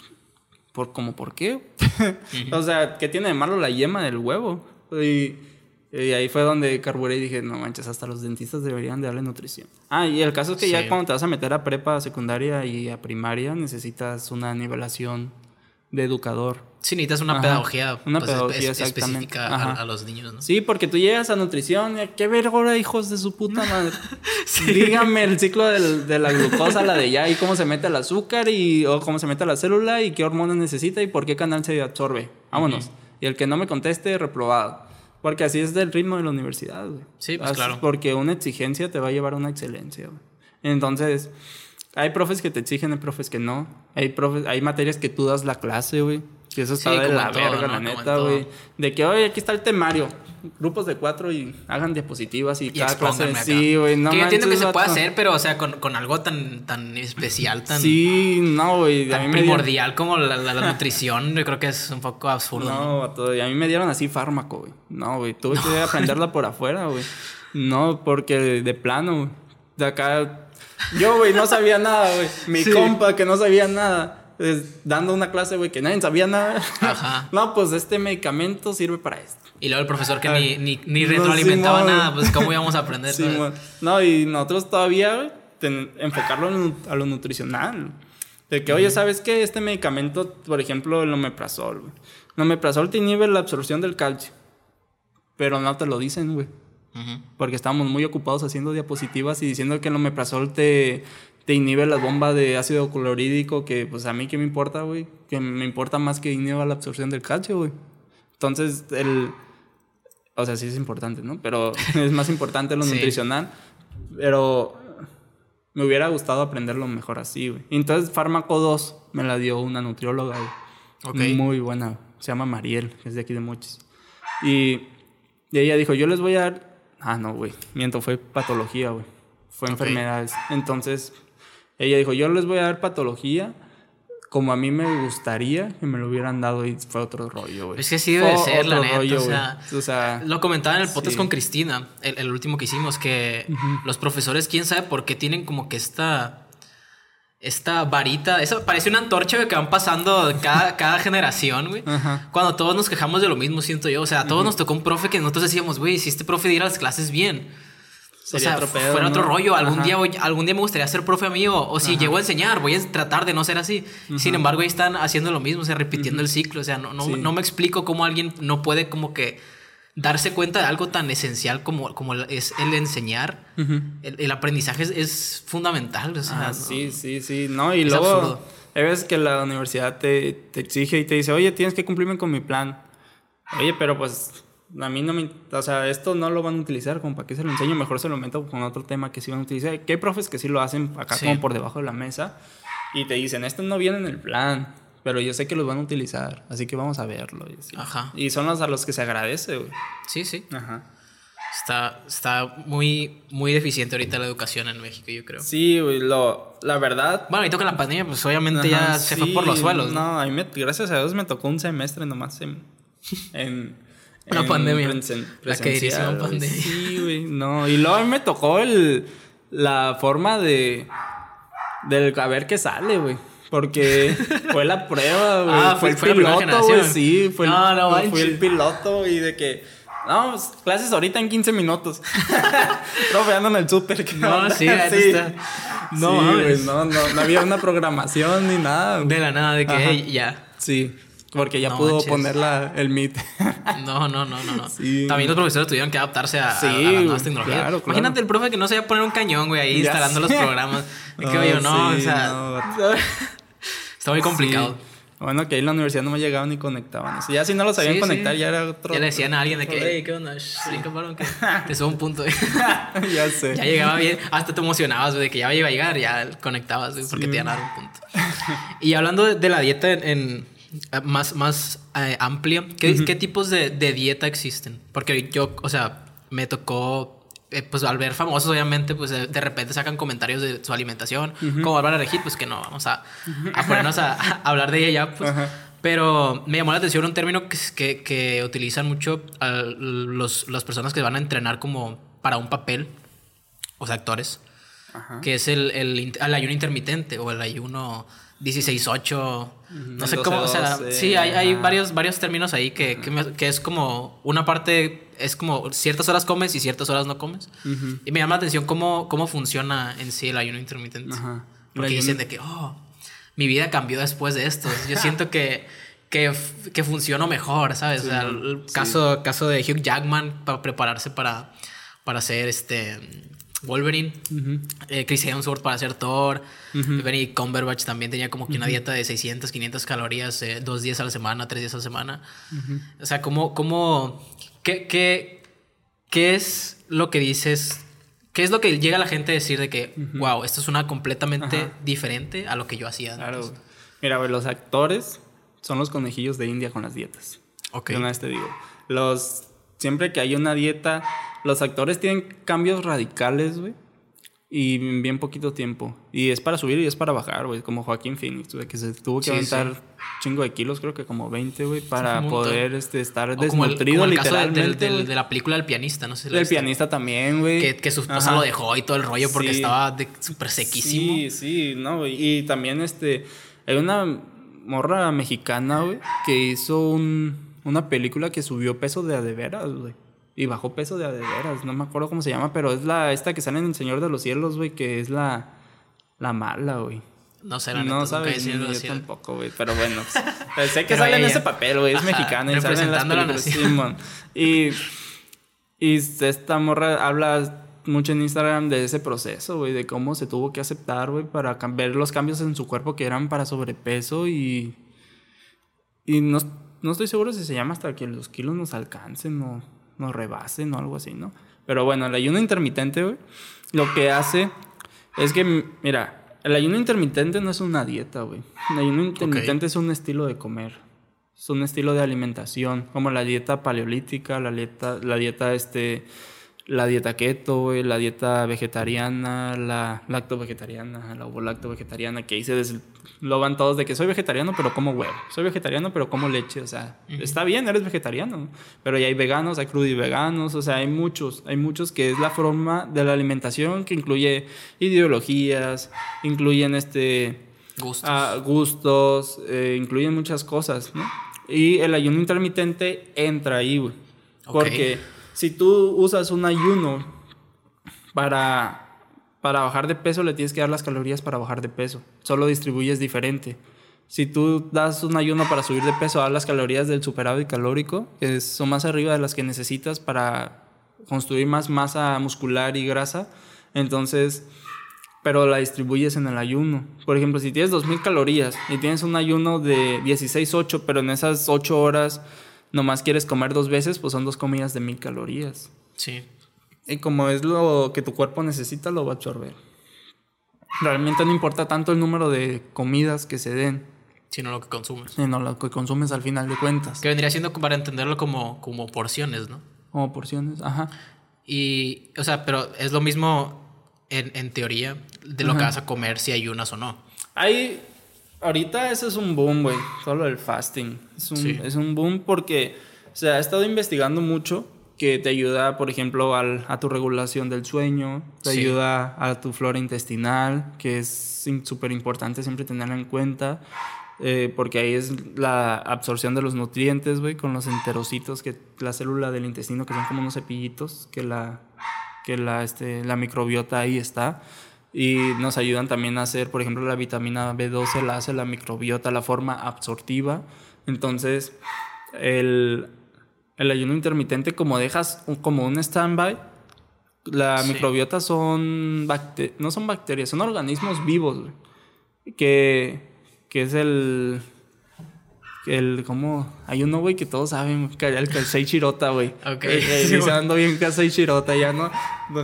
¿por, como, ¿por qué? [LAUGHS] o sea, ¿qué tiene de malo la yema del huevo? Y, y ahí fue donde carburé y dije, no manches, hasta los dentistas deberían de darle nutrición. Ah, y el caso es que Sí. ya cuando te vas a meter a prepa, secundaria y a primaria, necesitas una nivelación de educador. Sí, necesitas una Ajá. pedagogía, Una pues, pedagogía, es- específica a, a los niños, ¿no? Sí, porque tú llegas a nutrición y qué vergüenza, hijos de su puta madre. [LAUGHS] Dígame el ciclo del- de la glucosa, la de ya, y cómo se mete el azúcar, y o cómo se mete la célula, y qué hormonas necesita, y por qué canal se absorbe. Vámonos. Y el que no me conteste, reprobado. Porque así es del ritmo de la universidad, güey. Sí, pues, Así- claro. Porque una exigencia te va a llevar a una excelencia, güey. Entonces, hay profes que te exigen, hay profes que no. Hay, profes, hay materias que tú das la clase, güey. Que eso está Sí, de como la todo, verga, ¿no? la neta, todo. güey. De que, oye, aquí está el temario. Grupos de cuatro y hagan diapositivas y, Y cada clase. Sí, güey, no que yo entiendo que se puede hacer, pero o sea, con, con algo tan, tan especial, tan, Sí, no, güey. A tan mí me dieron- primordial como la, la- la nutrición, yo creo que es un poco absurdo. ¿no? No, vato, y a mí me dieron así fármaco, güey. No, güey. Tuve que [LAUGHS] aprenderla por afuera, güey. No, porque de plano, güey. De acá. Yo, güey, no sabía nada, güey. Mi Sí. compa que no sabía nada. es dando una clase, güey, que nadie sabía nada. Ajá. [LAUGHS] No, pues este medicamento sirve para esto. Y luego el profesor que Ah, ni, ni, ni no, retroalimentaba Simón. nada, pues cómo íbamos a aprender. [LAUGHS] Sí, no, y nosotros todavía, güey, ten- enfocarlo a lo, a lo nutricional. De que, oye, ¿sabes qué? Este medicamento, por ejemplo, el omeprazol, güey. El omeprazol te inhibe la absorción del calcio. Pero no te lo dicen, güey. Ujú. Porque estábamos muy ocupados haciendo diapositivas y diciendo que el omeprazol te, te inhibe la bomba de ácido clorhídrico, que pues a mí qué me importa, güey. Que me importa más que inhiba la absorción del calcio, güey. Entonces, el... O sea, sí es importante, ¿no? Pero [LAUGHS] es más importante lo Sí. nutricional. Pero me hubiera gustado aprenderlo mejor así, güey. Entonces, Fármaco 2 me la dio una nutrióloga, güey. Ok. Muy buena. Se llama Mariel, es de aquí de Mochis. Y, y ella dijo, yo les voy a dar... Ah, no, güey. Miento, fue patología, güey. Fue enfermedades. Entonces, ella dijo, yo les voy a dar patología como a mí me gustaría que me lo hubieran dado y fue otro rollo, güey. Es que sí debe Fue ser, la neta, o güey. sea, o sea, Lo comentaba en el podcast Sí. con Cristina, el, el último que hicimos, que los profesores, quién sabe por qué tienen como que esta. Esta varita, eso parece una antorcha que van pasando cada, [LAUGHS] cada generación, güey. Ajá. Cuando todos nos quejamos de lo mismo, siento yo. O sea, a todos nos tocó un profe que nosotros decíamos, güey, si este profe diera las clases bien. o sea, fuera otro rollo. Algún día, algún día me gustaría ser profe amigo. O si llego a enseñar, voy a tratar de no ser así. Sin embargo, ahí están haciendo lo mismo, o sea, repitiendo el ciclo. O sea, no, no, me explico cómo alguien no puede como que darse cuenta de algo tan esencial como, como es el enseñar. el, aprendizaje es, fundamental. O sea, ah, sí, sí, sí. No, y luego hay veces que la universidad te, te exige y te dice, oye, tienes que cumplirme con mi plan. Oye, pero pues a mí no me. O sea, esto no lo van a utilizar, como para qué se lo enseño, mejor se lo meto con otro tema que sí van a utilizar. Que hay profes que sí lo hacen acá como por debajo de la mesa y te dicen, esto no viene en el plan, pero yo sé que los van a utilizar, así que vamos a verlo. Y, Ajá. y son los a los que se agradece, güey. Sí, sí. Ajá. Está, está muy, muy deficiente ahorita la educación en México, yo creo. Sí, güey, lo, la verdad. Bueno, y toca la pandemia, pues obviamente ya se fue por los suelos. No, a mí gracias a Dios me tocó un semestre nomás en, en [LAUGHS] una pandemia. la queridísima pandemia. Sí, güey. No. Y luego a mí me tocó el, la forma de. Del a ver qué sale, güey. Porque fue la prueba, [LAUGHS] güey. Ah, fue, el piloto, güey. Sí, fue, no, no, fue el piloto, y de que. No, pues, clases ahorita en 15 minutos. [LAUGHS] Profe, en el súper. No, sí, sí. Está. No, sí, no, no, no había una programación ni nada. De la nada, de que ya. Sí. Porque ya pudo poner la, el Meet. [LAUGHS] no, no, no, no. no. También los profesores tuvieron que adaptarse a, las nuevas tecnologías. Imagínate el profe que no sabía poner un cañón, güey, ahí instalando los programas. no, que, oye, no, o sea. Está muy complicado. Bueno, que ahí en la universidad no me llegaban ni conectaban. ya si no lo sabían conectar, ya era otro. Ya le decían a alguien de que, hey, ¿qué onda? Shh, que [LAUGHS] te subo un punto. [LAUGHS] ya sé. Ya llegaba bien. Hasta te emocionabas de que ya iba a llegar, ya conectabas, porque te iban a dar un punto. y hablando de, la dieta en eh, más, más eh, amplia, ¿qué, ¿qué tipos de, de, dieta existen? Porque yo, o sea, me tocó, eh, pues al ver famosos, obviamente, pues de, repente sacan comentarios de su alimentación, como Bárbara Regit, pues que no, vamos a, a ponernos a, hablar de ella, pues. Pero me llamó la atención un término que, que, que utilizan mucho los, las personas que van a entrenar como para un papel, o sea, actores, que es el, el, el ayuno intermitente o el ayuno 16-8. No sé cómo, o sea, sí, hay, hay varios, varios términos ahí que, que, es como una parte, es como ciertas horas comes y ciertas horas no comes. Y me llama la atención cómo, cómo funciona en sí el ayuno intermitente. Porque dicen de que, oh, mi vida cambió después de esto. Yo [LAUGHS] siento que, que, que funcionó mejor, ¿sabes? o sea, el caso, caso de Hugh Jackman para prepararse para, para hacer este Wolverine, eh, Chris Hemsworth para hacer Thor, Benny Cumberbatch también tenía como que una dieta de 600, 500 calorías, eh, dos días a la semana, tres días a la semana. O sea, ¿cómo, cómo, qué, qué, qué es lo que dices? ¿Qué es lo que llega a la gente a decir de que, wow, esto es una completamente diferente a lo que yo hacía Claro. Mira, los actores son los conejillos de India con las dietas. Ok. una vez te digo. Los, siempre que hay una dieta los actores tienen cambios radicales, güey. Y en bien poquito tiempo. Y es para subir y es para bajar, güey. Como Joaquín Phoenix, güey, que se tuvo que aventar chingo de kilos, creo que como 20, güey, para poder este, estar desnutrido, el, literalmente. de la película El pianista, no sé si El pianista también, güey. Que, que, su esposa lo dejó y todo el rollo porque estaba súper sequísimo. Sí, sí, no, güey. Y también, este. Hay una morra mexicana, güey, que hizo un, una película que subió peso de a de veras, güey. Y bajó peso de veras, no me acuerdo cómo se llama, pero es la esta que sale en El Señor de los Cielos, güey, que es la, la mala, güey. No sé, la No sabes, yo tampoco, güey, pero bueno. [LAUGHS] Pues, sé que sale en ese papel, güey, es mexicana y sale en las películas. Simón. Y, y esta morra habla mucho en Instagram de ese proceso, güey, de cómo se tuvo que aceptar, güey, para ver los cambios en su cuerpo que eran para sobrepeso y... Y no, no estoy seguro si se llama hasta que los kilos nos alcancen o no rebasen o algo así, ¿no? Pero bueno, el ayuno intermitente, güey, lo que hace es que, mira, el ayuno intermitente no es una dieta, güey. El ayuno intermitente es un estilo de comer. Es un estilo de alimentación, como la dieta paleolítica, la dieta, la dieta este, la dieta keto, la dieta vegetariana, la lacto vegetariana, la ovo-lacto vegetariana, que ahí se desloban todos de que soy vegetariano pero como huevo, soy vegetariano pero como leche, o sea, está bien, eres vegetariano, pero ya hay veganos, hay veganos, o sea, hay muchos, hay muchos que es la forma de la alimentación que incluye ideologías, incluyen este... Gustos. Ah, gustos, eh, incluyen muchas cosas, ¿no? Y el ayuno intermitente entra ahí, güey. Porque si tú usas un ayuno para, para bajar de peso le tienes que dar las calorías para bajar de peso. Solo distribuyes diferente. Si tú das un ayuno para subir de peso, das las calorías del superávit calórico, que son más arriba de las que necesitas para construir más masa muscular y grasa. Entonces, pero la distribuyes en el ayuno. Por ejemplo, si tienes 2000 calorías y tienes un ayuno de 16-8, pero en esas 8 horas nomás quieres comer dos veces, pues son dos comidas de 1000 calorías. Sí. Y como es lo que tu cuerpo necesita, lo va a absorber. Realmente no importa tanto el número de comidas que se den, Sino lo que consumes. sino lo que consumes al final de cuentas. Que vendría siendo para entenderlo como, como porciones, ¿no? Como porciones, ajá. Y, o sea, pero es lo mismo en, en teoría de lo que vas a comer si ayunas o no. Hay. Ahorita eso es un boom, güey. Solo el fasting. Es un, Sí. es un boom porque se ha estado investigando mucho que te ayuda, por ejemplo, al- a tu regulación del sueño, te Sí. ayuda a tu flora intestinal, que es súper importante siempre tenerla en cuenta. eh, porque ahí es la absorción de los nutrientes, güey, con los enterocitos, que la célula del intestino, que son como unos cepillitos, que la, que la, este, la microbiota ahí está. Y nos ayudan también a hacer, por ejemplo, la vitamina B12 la hace la microbiota, la forma absortiva. Entonces, el, el ayuno intermitente, como dejas como un stand-by, la Sí. microbiota son no son bacterias, son organismos vivos, que, que es el... El, ¿cómo? Hay uno, güey, que todos saben, que el Kasei Shirota, güey. [LAUGHS] Ok. Eh, eh, Sí, güey. ando bien Kasei Shirota ya, ¿no?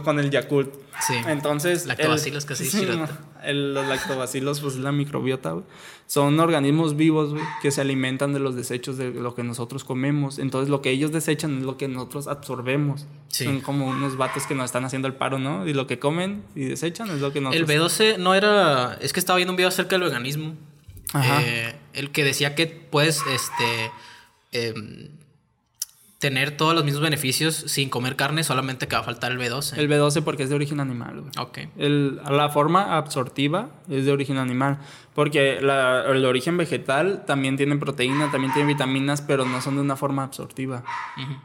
Con el Yakult. Sí. Entonces. Lactobacilos el- [LAUGHS] Kasei sí, Shirota. no, el- los lactobacilos, pues es la microbiota, güey. Son organismos vivos, güey, que se alimentan de los desechos de lo que nosotros comemos. Entonces, lo que ellos desechan es lo que nosotros absorbemos. Sí. Son como unos vatos que nos están haciendo el paro, ¿no? Y lo que comen y desechan es lo que nosotros. El B12 no era. Es que estaba viendo un video acerca del veganismo. Ajá. Eh, el que decía que puedes este, em, tener todos los mismos beneficios sin comer carne, solamente que va a faltar el B12. El B12 porque es de origen animal, güey. Ok. El- la forma absortiva es de origen animal, porque la- el origen vegetal también tiene proteína, también tiene vitaminas, pero no son de una forma absortiva.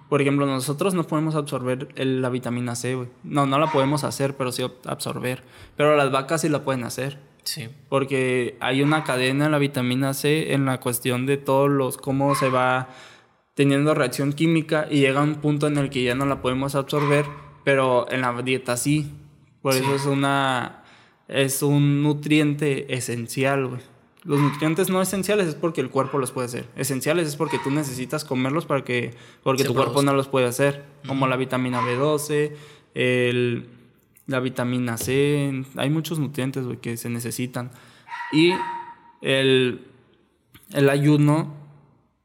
Por ejemplo, nosotros no podemos absorber el- la vitamina C, güey. No, no la podemos hacer, pero sí absorber. Pero las vacas sí la pueden hacer. Sí. Porque hay una cadena en la vitamina C en la cuestión de todos los cómo se va teniendo reacción química y llega un punto en el que ya no la podemos absorber, pero en la dieta sí. Por Sí. eso es una es un nutriente esencial, güey. Los nutrientes no esenciales es porque el cuerpo los puede hacer. Esenciales es porque tú necesitas comerlos para que porque Se tu cuerpo no los puede hacer, como la vitamina B12, el la vitamina C, hay muchos nutrientes que se necesitan. Y el, el ayuno,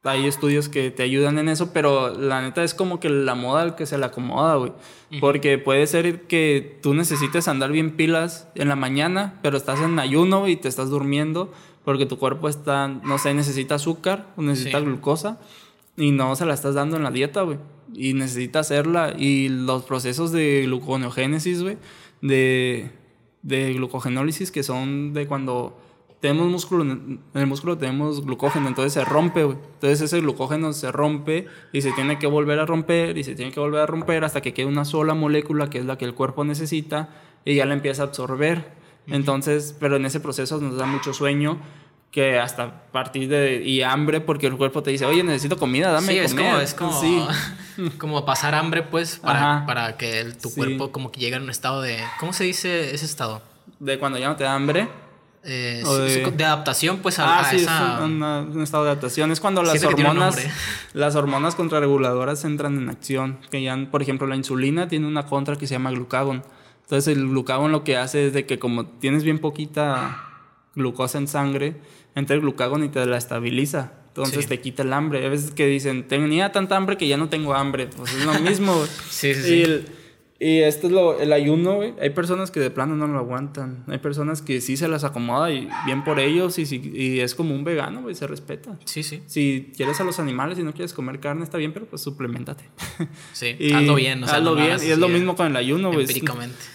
hay estudios que te ayudan en eso, pero la neta es como que la moda al que se le acomoda, güey. Porque puede ser que tú necesites andar bien pilas en la mañana, pero estás en ayuno y te estás durmiendo porque tu cuerpo está, no sé, necesita azúcar o necesita Sí. glucosa y no se la estás dando en la dieta, güey. Y necesita hacerla. Y los procesos de gluconeogénesis, güey, de, de glucogenólisis, que son de cuando tenemos músculo, en el músculo tenemos glucógeno, entonces se rompe, güey. Entonces ese glucógeno se rompe y se tiene que volver a romper y se tiene que volver a romper hasta que quede una sola molécula que es la que el cuerpo necesita y ya la empieza a absorber. Entonces, pero en ese proceso nos da mucho sueño que hasta partir de y hambre porque el cuerpo te dice, "Oye, necesito comida, dame sí, es comer". como, es como, Sí. [LAUGHS] como pasar hambre, pues, para, para que el- tu Sí. cuerpo como que llegue a un estado de... ¿Cómo se dice ese estado? de cuando ya no te da hambre. Eh, de- de adaptación, pues, a, Ah, a sí, esa... es un, una- un estado de adaptación. Es cuando las hormonas, las hormonas contrarreguladoras entran en acción. Que ya, por ejemplo, la insulina tiene una contra que se llama glucagón. Entonces el glucagón lo que hace es de que como tienes bien poquita glucosa en sangre, entra el glucagón y te la estabiliza. Entonces Sí. te quita el hambre. Hay veces que dicen, tenía tanta hambre que ya no tengo hambre. Pues es lo mismo. [LAUGHS] Sí, sí, Y, sí. el- y esto es lo, el ayuno, güey. Hay personas que de plano no lo aguantan. Hay personas que sí se las acomoda y bien por ellos. Y, si- y es como un vegano, güey, se respeta. Sí, sí, Si quieres a los animales y no quieres comer carne, está bien, pero pues suplementate. [LAUGHS] sí. Y hazlo bien, o sea, hazlo no bien. Y es lo mismo con el ayuno, güey.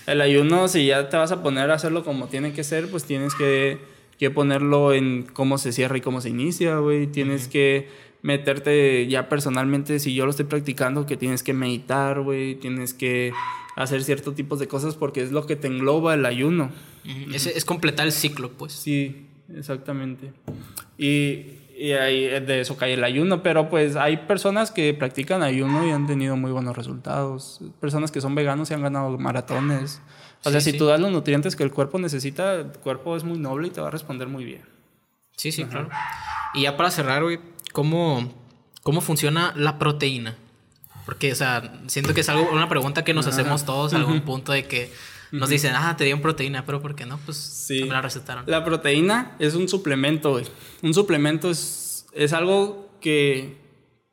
El ayuno, si ya te vas a poner a hacerlo como tiene que ser, pues tienes que, que ponerlo en cómo se cierra y cómo se inicia, güey. Tienes que meterte ya personalmente, si yo lo estoy practicando, que tienes que meditar, güey, tienes que hacer ciertos tipos de cosas porque es lo que te engloba el ayuno. es, es, completar el ciclo, pues. Sí, exactamente. Y, y ahí de eso cae el ayuno, pero pues hay personas que practican ayuno y han tenido muy buenos resultados. Personas que son veganos y han ganado maratones. O sea, si tú das los nutrientes que el cuerpo necesita, el cuerpo es muy noble y te va a responder muy bien. Sí, sí, claro. Y ya para cerrar, güey, ¿cómo, ¿cómo funciona la proteína? Porque, o sea, siento que es algo, una pregunta que nos hacemos todos a algún punto de que nos dicen, ah, te dieron proteína, pero ¿por qué no? Pues sí. me la recetaron. La proteína es un suplemento, güey. Un suplemento es, es algo que,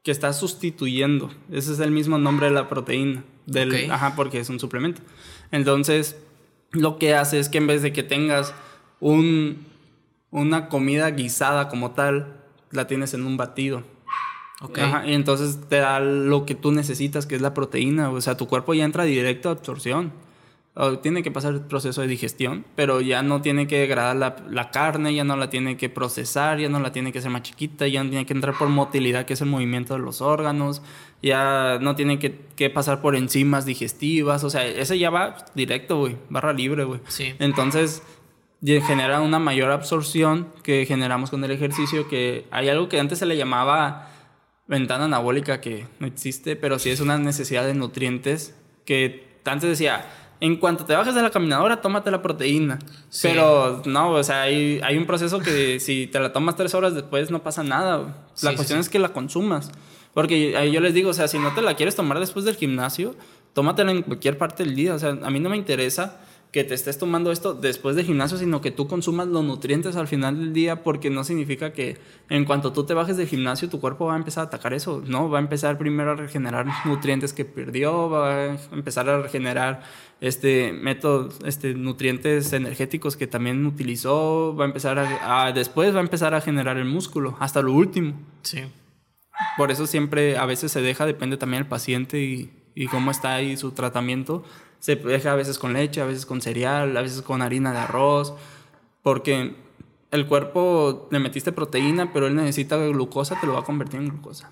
que está sustituyendo. Ese es el mismo nombre de la proteína. Del, Ajá, porque es un suplemento. Entonces, lo que hace es que en vez de que tengas un, una comida guisada como tal, la tienes en un batido. y entonces te da lo que tú necesitas, que es la proteína. O sea, tu cuerpo ya entra directo a absorción tiene que pasar el proceso de digestión, pero ya no tiene que degradar la, la, carne, ya no la tiene que procesar, ya no la tiene que hacer más chiquita, ya no tiene que entrar por motilidad, que es el movimiento de los órganos, ya no tiene que, que pasar por enzimas digestivas, o sea, ese ya va directo, güey, barra libre, güey. Sí. Entonces, genera una mayor absorción que generamos con el ejercicio, que hay algo que antes se le llamaba ventana anabólica, que no existe, pero sí es una necesidad de nutrientes que antes decía, en cuanto te bajes de la caminadora, tómate la proteína. Pero no, o sea, hay, hay, un proceso que [LAUGHS] si te la tomas tres horas después no pasa nada. La cuestión es que la consumas. Porque yo les digo, o sea, si no te la quieres tomar después del gimnasio, tómatela en cualquier parte del día. O sea, a mí no me interesa que te estés tomando esto después del gimnasio, sino que tú consumas los nutrientes al final del día, porque no significa que en cuanto tú te bajes del gimnasio, tu cuerpo va a empezar a atacar eso, ¿no? Va a empezar primero a regenerar nutrientes que perdió, va a empezar a regenerar este métodos, este, nutrientes energéticos que también utilizó, va a empezar a, después va a empezar a generar el músculo, hasta lo último. Sí. Por eso siempre a veces se deja, depende también del paciente y, y cómo está ahí su tratamiento se deja a veces con leche, a veces con cereal, a veces con harina de arroz, porque el cuerpo le metiste proteína, pero él necesita glucosa, te lo va a convertir en glucosa.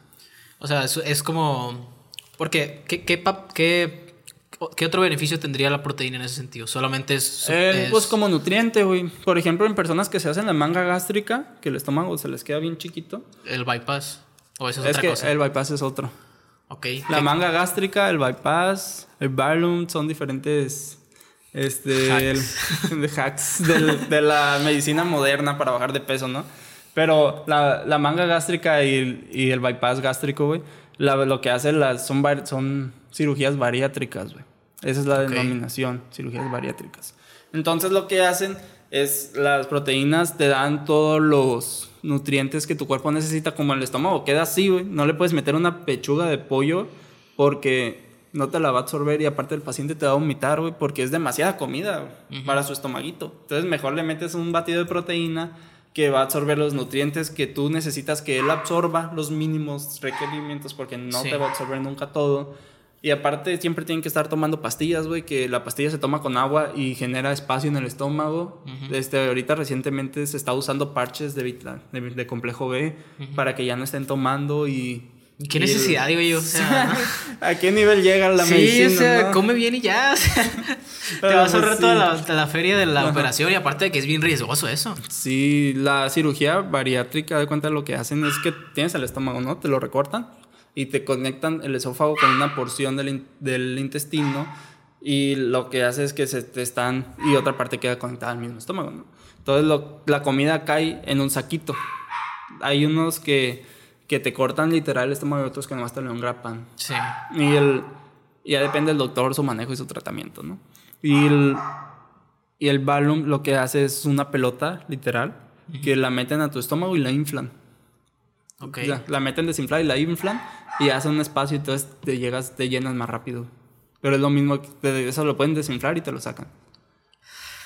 O sea, es, es como... Porque, ¿qué, qué, qué, qué, otro beneficio tendría la proteína en ese sentido? Solamente es... Eh, pues como nutriente, güey. Por ejemplo, en personas que se hacen la manga gástrica, que el estómago se les queda bien chiquito. El bypass. ¿O eso es, es que el bypass es otro. Ok. La manga gástrica, el bypass, el Barloom son diferentes este, hacks, [LAUGHS] de, hacks de la medicina moderna para bajar de peso, ¿no? Pero la, la manga gástrica y el, y el bypass gástrico, güey, lo que hacen las, son, son cirugías bariátricas, güey. Esa es la denominación, cirugías bariátricas. Entonces lo que hacen es las proteínas te dan todos los nutrientes que tu cuerpo necesita como el estómago. Queda así, güey. No le puedes meter una pechuga de pollo porque no te la va a absorber y aparte el paciente te va a vomitar, güey, porque es demasiada comida para su estomaguito. Entonces mejor le metes un batido de proteína que va a absorber los nutrientes que tú necesitas que él absorba los mínimos requerimientos porque no te va a absorber nunca todo. Y aparte siempre tienen que estar tomando pastillas, güey, que la pastilla se toma con agua y genera espacio en el estómago. este, ahorita recientemente se está usando parches de, de, complejo B para que ya no estén tomando y ¿Qué necesidad, digo yo? O sea, [LAUGHS] ¿A qué nivel llega la medicina? Sí, o sea, come bien y ya. [LAUGHS] te vas a ahorrar toda la, feria de la operación y aparte de que es bien riesgoso eso. Sí, la cirugía bariátrica, de cuenta lo que hacen es que tienes el estómago, ¿no? Te lo recortan y te conectan el esófago con una porción del, del intestino y lo que hace es que se te están y otra parte queda conectada al mismo estómago, ¿no? Entonces la comida cae en un saquito. Hay unos que que te cortan literal el estómago y otros que nomás te lo engrapan. Sí. Y el, ya depende del doctor, su manejo y su tratamiento, ¿no? Y el, y el Valium lo que hace es una pelota, literal, que la meten a tu estómago y la inflan. Ok. la meten desinflar y la inflan y hacen un espacio y entonces te llegas, te llenas más rápido. Pero es lo mismo, que eso lo pueden desinflar y te lo sacan.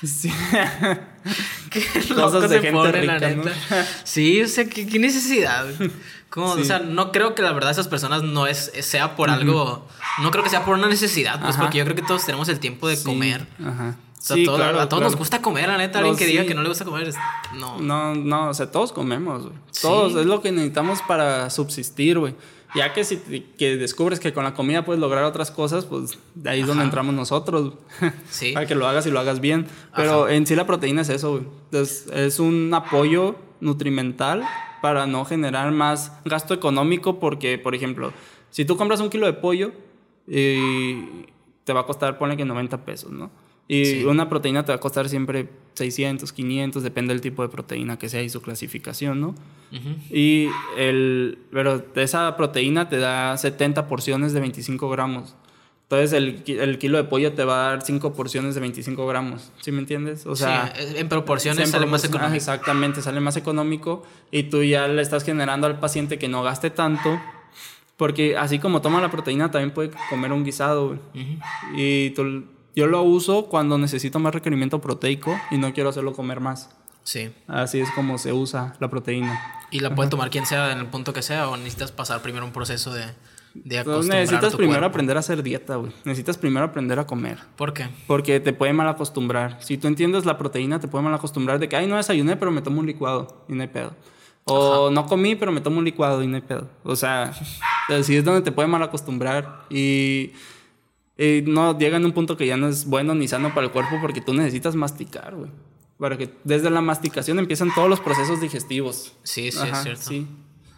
Sí. [LAUGHS] Cosas de gente rica, [LAUGHS] Sí, o sea, ¿qué, necesidad? O sea, no creo que la verdad esas personas no es, sea por algo, no creo que sea por una necesidad, pues porque yo creo que todos tenemos el tiempo de comer. Sí, claro, a todos nos gusta comer, la neta. Alguien que diga que no le gusta comer, no. No, no, o sea, todos comemos, güey. Todos, es lo que necesitamos para subsistir, güey. Ya que si que descubres que con la comida puedes lograr otras cosas, pues de ahí es donde entramos nosotros. [LAUGHS] Sí. para que lo hagas y lo hagas bien. Pero en sí la proteína es eso, güey. Es, es un apoyo nutrimental para no generar más gasto económico porque, por ejemplo, si tú compras un kilo de pollo y te va a costar, ponle que 90 pesos, ¿no? Y una proteína te va a costar siempre 600, 500, depende del tipo de proteína que sea y su clasificación, ¿no? Y el, pero esa proteína te da 70 porciones de 25 gramos. Entonces el, el, kilo de pollo te va a dar 5 porciones de 25 gramos, ¿sí me entiendes? O sea, sí, en proporciones sale más económico. Exactamente, sale más económico y tú ya le estás generando al paciente que no gaste tanto, porque así como toma la proteína también puede comer un guisado. Y tú yo lo uso cuando necesito más requerimiento proteico y no quiero hacerlo comer más. Sí. Así es como se usa la proteína. ¿Y la puede tomar quien sea en el punto que sea o necesitas pasar primero un proceso de, de acostumbrar Necesitas primero aprender a hacer dieta, güey. Necesitas primero aprender a comer. ¿Por qué? Porque te puede mal acostumbrar. Si tú entiendes la proteína, te puede mal acostumbrar de que, ay, no desayuné, pero me tomo un licuado y no hay pedo. O no comí, pero me tomo un licuado y no hay pedo. O sea, [LAUGHS] así es donde te puede mal acostumbrar. Y y no llegan a un punto que ya no es bueno ni sano para el cuerpo porque tú necesitas masticar, güey. Para que desde la masticación empiezan todos los procesos digestivos. Sí, sí, es cierto. Sí.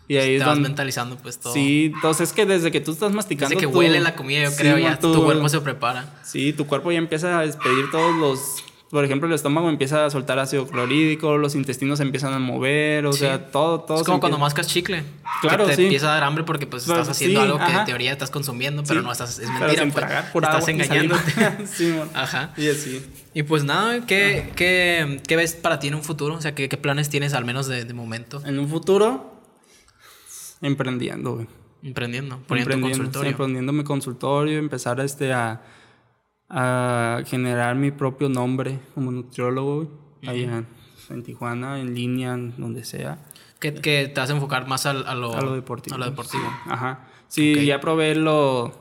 Y ahí Te vas mentalizando pues todo. Sí, entonces es que desde que tú estás masticando. Desde que huele la comida, yo creo, ya tu cuerpo se prepara. Sí, tu cuerpo ya empieza a despedir todos los por ejemplo, el estómago empieza a soltar ácido clorhídrico, los intestinos se empiezan a mover, o sea, todo, todo. Es como cuando mascas chicle. Claro, que te empieza a dar hambre porque pues estás haciendo algo que en teoría estás consumiendo, pero no estás, es mentira. Pues, estás engañando. [LAUGHS] sí, Ajá. Y así. Y pues nada, ¿qué, ¿qué, ¿qué, ves para ti en un futuro? O sea, ¿qué, qué planes tienes al menos de, de, momento? En un futuro, emprendiendo, güey. Emprendiendo, poniendo consultorio. emprendiendo mi consultorio, empezar este a a generar mi propio nombre como nutriólogo allá en Tijuana, en línea, donde sea. ¿Qué, que te vas a enfocar más a, lo, deportivo. A lo deportivo. Ajá. Sí, ya probé lo,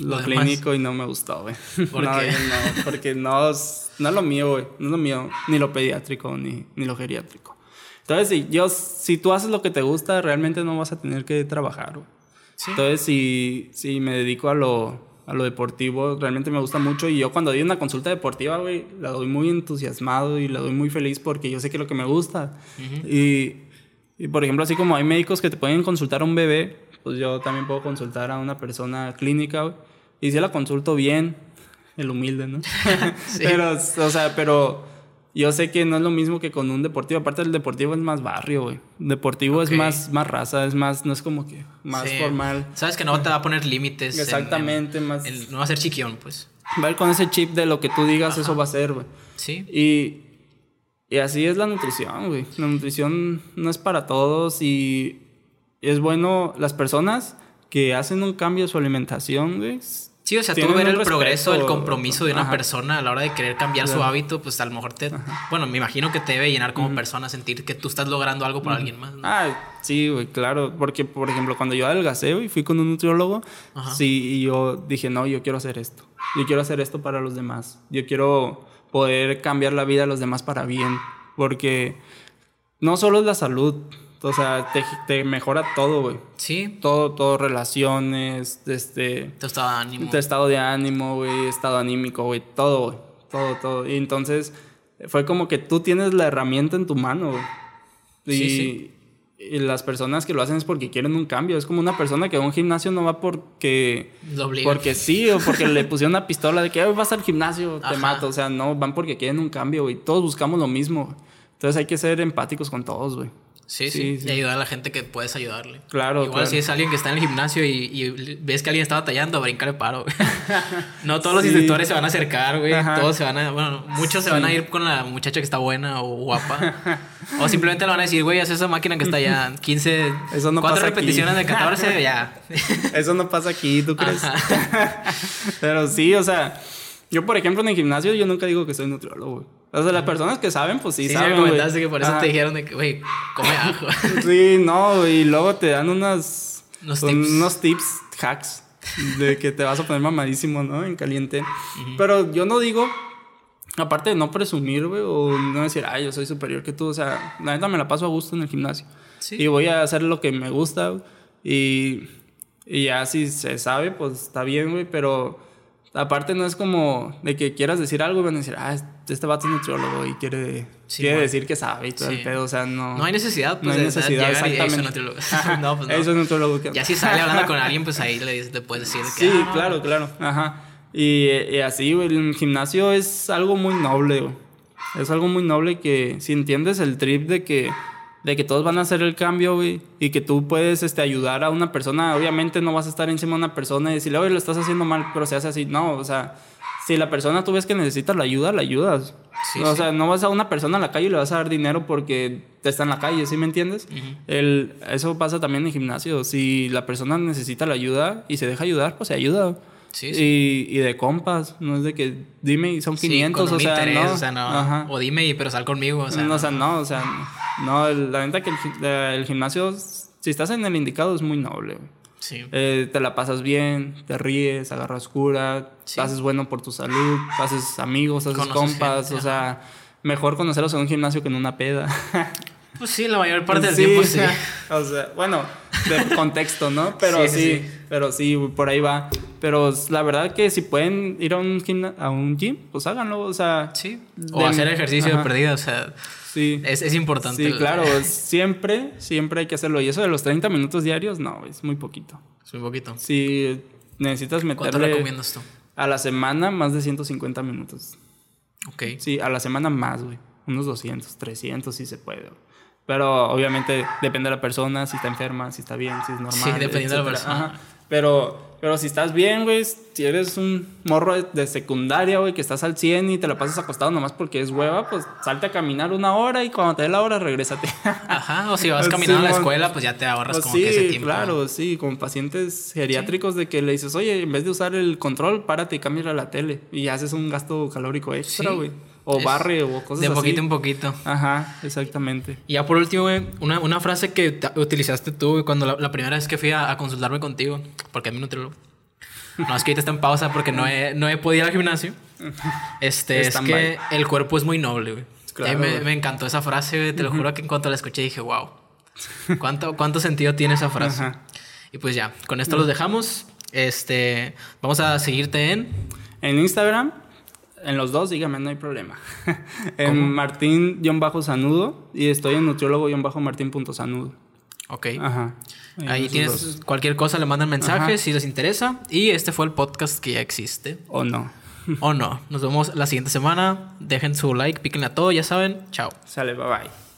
lo, clínico y no me gustó, güey. ¿Por [LAUGHS] no, qué? No, porque no, no es lo mío, güey. No es lo mío, ni lo pediátrico, ni, ni lo geriátrico. Entonces, si, yo, si tú haces lo que te gusta, realmente no vas a tener que trabajar, güey. Entonces, si, si me dedico a lo, a lo deportivo, realmente me gusta mucho. Y yo cuando doy una consulta deportiva, güey, la doy muy entusiasmado y la doy muy feliz porque yo sé que es lo que me gusta. y, y, por ejemplo, así como hay médicos que te pueden consultar a un bebé, pues yo también puedo consultar a una persona clínica, güey. Y si la consulto bien, el humilde, ¿no? [LAUGHS] [LAUGHS] Pero, o sea, pero yo sé que no es lo mismo que con un deportivo. Aparte, el deportivo es más barrio, güey. Deportivo es más, más raza, es más, no es como que más formal. Sabes que no te va a poner límites. Exactamente, más. no va a ser chiquión, pues. Va a ir con ese chip de lo que tú digas, eso va a ser, güey. Sí. Y, y así es la nutrición, güey. La nutrición no es para todos y es bueno las personas que hacen un cambio en su alimentación, güey Sí, o sea, tú ver el progreso, el compromiso de una persona a la hora de querer cambiar su hábito, pues a lo mejor te. Bueno, me imagino que te debe llenar como persona sentir que tú estás logrando algo por alguien más. Ah, sí, güey, claro. Porque, por ejemplo, cuando yo adelgacé y fui con un nutriólogo, sí, y yo dije, no, yo quiero hacer esto. Yo quiero hacer esto para los demás. Yo quiero poder cambiar la vida de los demás para bien. Porque no solo es la salud, o sea, te, te mejora todo, güey. Sí. Todo, todo, relaciones, este... Tu estado de ánimo. Tu estado de ánimo, güey, estado anímico, güey, todo, güey. Todo, todo. Y entonces fue como que tú tienes la herramienta en tu mano, güey. Y, sí, sí. y las personas que lo hacen es porque quieren un cambio. Es como una persona que a un gimnasio no va porque... Lo porque sí, o porque le pusieron una pistola de que vas al gimnasio, te mato. O sea, no, van porque quieren un cambio, güey. Todos buscamos lo mismo. Entonces hay que ser empáticos con todos, güey. Sí, sí, Y ayudar a la gente que puedes ayudarle. Claro. Igual si es alguien que está en el gimnasio y, ves que alguien estaba tallando, brincar paro. [LAUGHS] no todos los instructores se van a acercar, güey. Todos se van a. Bueno, muchos se van a ir con la muchacha que está buena o guapa. [LAUGHS] o simplemente le van a decir, güey, haz esa máquina que está allá. 15. Eso no cuatro repeticiones de 14, ya. [LAUGHS] Eso no pasa aquí, ¿tú crees? Pero sí, o sea. Yo, por ejemplo, en el gimnasio, yo nunca digo que soy nutriólogo, O sea, las personas que saben, pues sí, sí saben. Sí, comentaste que por eso te dijeron de que, güey, come ajo. [LAUGHS] sí, no, y luego te dan unas. Unos tips. Unos tips, hacks, de que te vas a poner mamadísimo, ¿no? En caliente. Pero yo no digo aparte de no presumir, güey, o no decir, ay, yo soy superior que tú, o sea, la neta me la paso a gusto en el gimnasio. Sí. Y voy a hacer lo que me gusta, güey, y, y ya si se sabe, pues está bien, güey, pero aparte no es como de que quieras decir algo y van a decir, ah, este vato es nutriólogo y quiere, Sí, quiere bueno. decir que sabe y todo Sí. el pedo, o sea, no... No hay necesidad, pues, No hay de- de necesidad, y, "Ey, soy exactamente. nutriólogo". [LAUGHS] no, pues no. Eso es nutriólogo. que- Ya si sale hablando con [LAUGHS] alguien, pues ahí le, le puedes decir que. Sí, "Ah, claro, claro. Ajá. Y, y así, güey, el gimnasio es algo muy noble, güey. Es algo muy noble que si entiendes el trip de que, de que todos van a hacer el cambio, güey, y que tú puedes este, ayudar a una persona, obviamente no vas a estar encima de una persona y decirle, oye, lo estás haciendo mal, pero se hace así. No, o sea, si la persona tú ves que necesita la ayuda, la ayudas. Sí, o sí. sea, no vas a una persona a la calle y le vas a dar dinero porque está en la calle, ¿sí me entiendes? el, eso pasa también en el gimnasio. Si la persona necesita la ayuda y se deja ayudar, pues se ayuda. Sí, Y, y de compas, no es de que dime y son Sí, 500, con o sea, interés, no. o sea, no. Ajá. O dime, y- pero sal conmigo, o sea. no, o sea, no, o sea, no, la neta que el, el gimnasio, si estás en el indicado, es muy noble. Sí. Eh, te la pasas bien, te ríes, agarras cura, Sí. haces bueno por tu salud, haces amigos, haces Conoces compas, gente, o sea, mejor conocerlos en un gimnasio que en una peda. [LAUGHS] Pues sí, la mayor parte del Sí, tiempo sí. O sea, bueno, de contexto, ¿no? Pero Sí, pero sí, por ahí va. Pero la verdad que si pueden ir a un gimna- a un gym, pues háganlo, o sea, Sí. O hacer ejercicio de perdida, o sea, sí. es, es importante. Sí, el- claro, siempre, siempre hay que hacerlo. Y eso de los 30 minutos diarios, no, es muy poquito. Es un poquito. Si necesitas ¿Cuánto meterle recomiendas tú? a la semana más de 150 minutos. Ok. Sí, a la semana más, güey. Unos 200, 300 sí se puede. Pero obviamente depende de la persona, si está enferma, si está bien, si es normal. Sí, dependiendo de la persona. Ajá. Pero, pero si estás bien, güey, si eres un morro de, secundaria, güey, que estás al 100 y te la pasas acostado nomás porque es hueva, pues salte a caminar una hora y cuando te dé la hora, regrésate. [LAUGHS] Ajá, o si vas caminando a la escuela, pues ya te ahorras Pues como sí, que ese tiempo. claro, sí, con pacientes geriátricos de que le dices, oye, en vez de usar el control, párate y cambia la tele. Y haces un gasto calórico extra, güey. O Es barre o cosas De así. poquito en poquito. Ajá, exactamente. Y ya por último, güey, una, una frase que utilizaste tú güey, cuando la, la primera vez que fui a, a consultarme contigo, porque a mí nutriólogo. No, es que ahorita está en pausa porque no he, no he podido ir al gimnasio. Este, es que el cuerpo es muy noble, güey. Claro, me, me encantó esa frase, güey. Te lo juro que en cuanto la escuché dije, wow. ¿Cuánto, cuánto sentido tiene esa frase? Ajá. Y pues ya, con esto los dejamos. Este, vamos a seguirte en. En Instagram, en los dos, dígame, no hay problema. [LAUGHS] en Martín-Sanudo y estoy en nutriólogo-martín.sanudo. Ok. Ajá. Ahí tienes dos. cualquier cosa, le mandan mensajes Ajá. si les interesa. Y este fue el podcast que ya existe. O no. o no. Nos vemos la siguiente semana. Dejen su like, píquenle a todo, ya saben. Chao. Sale, bye bye.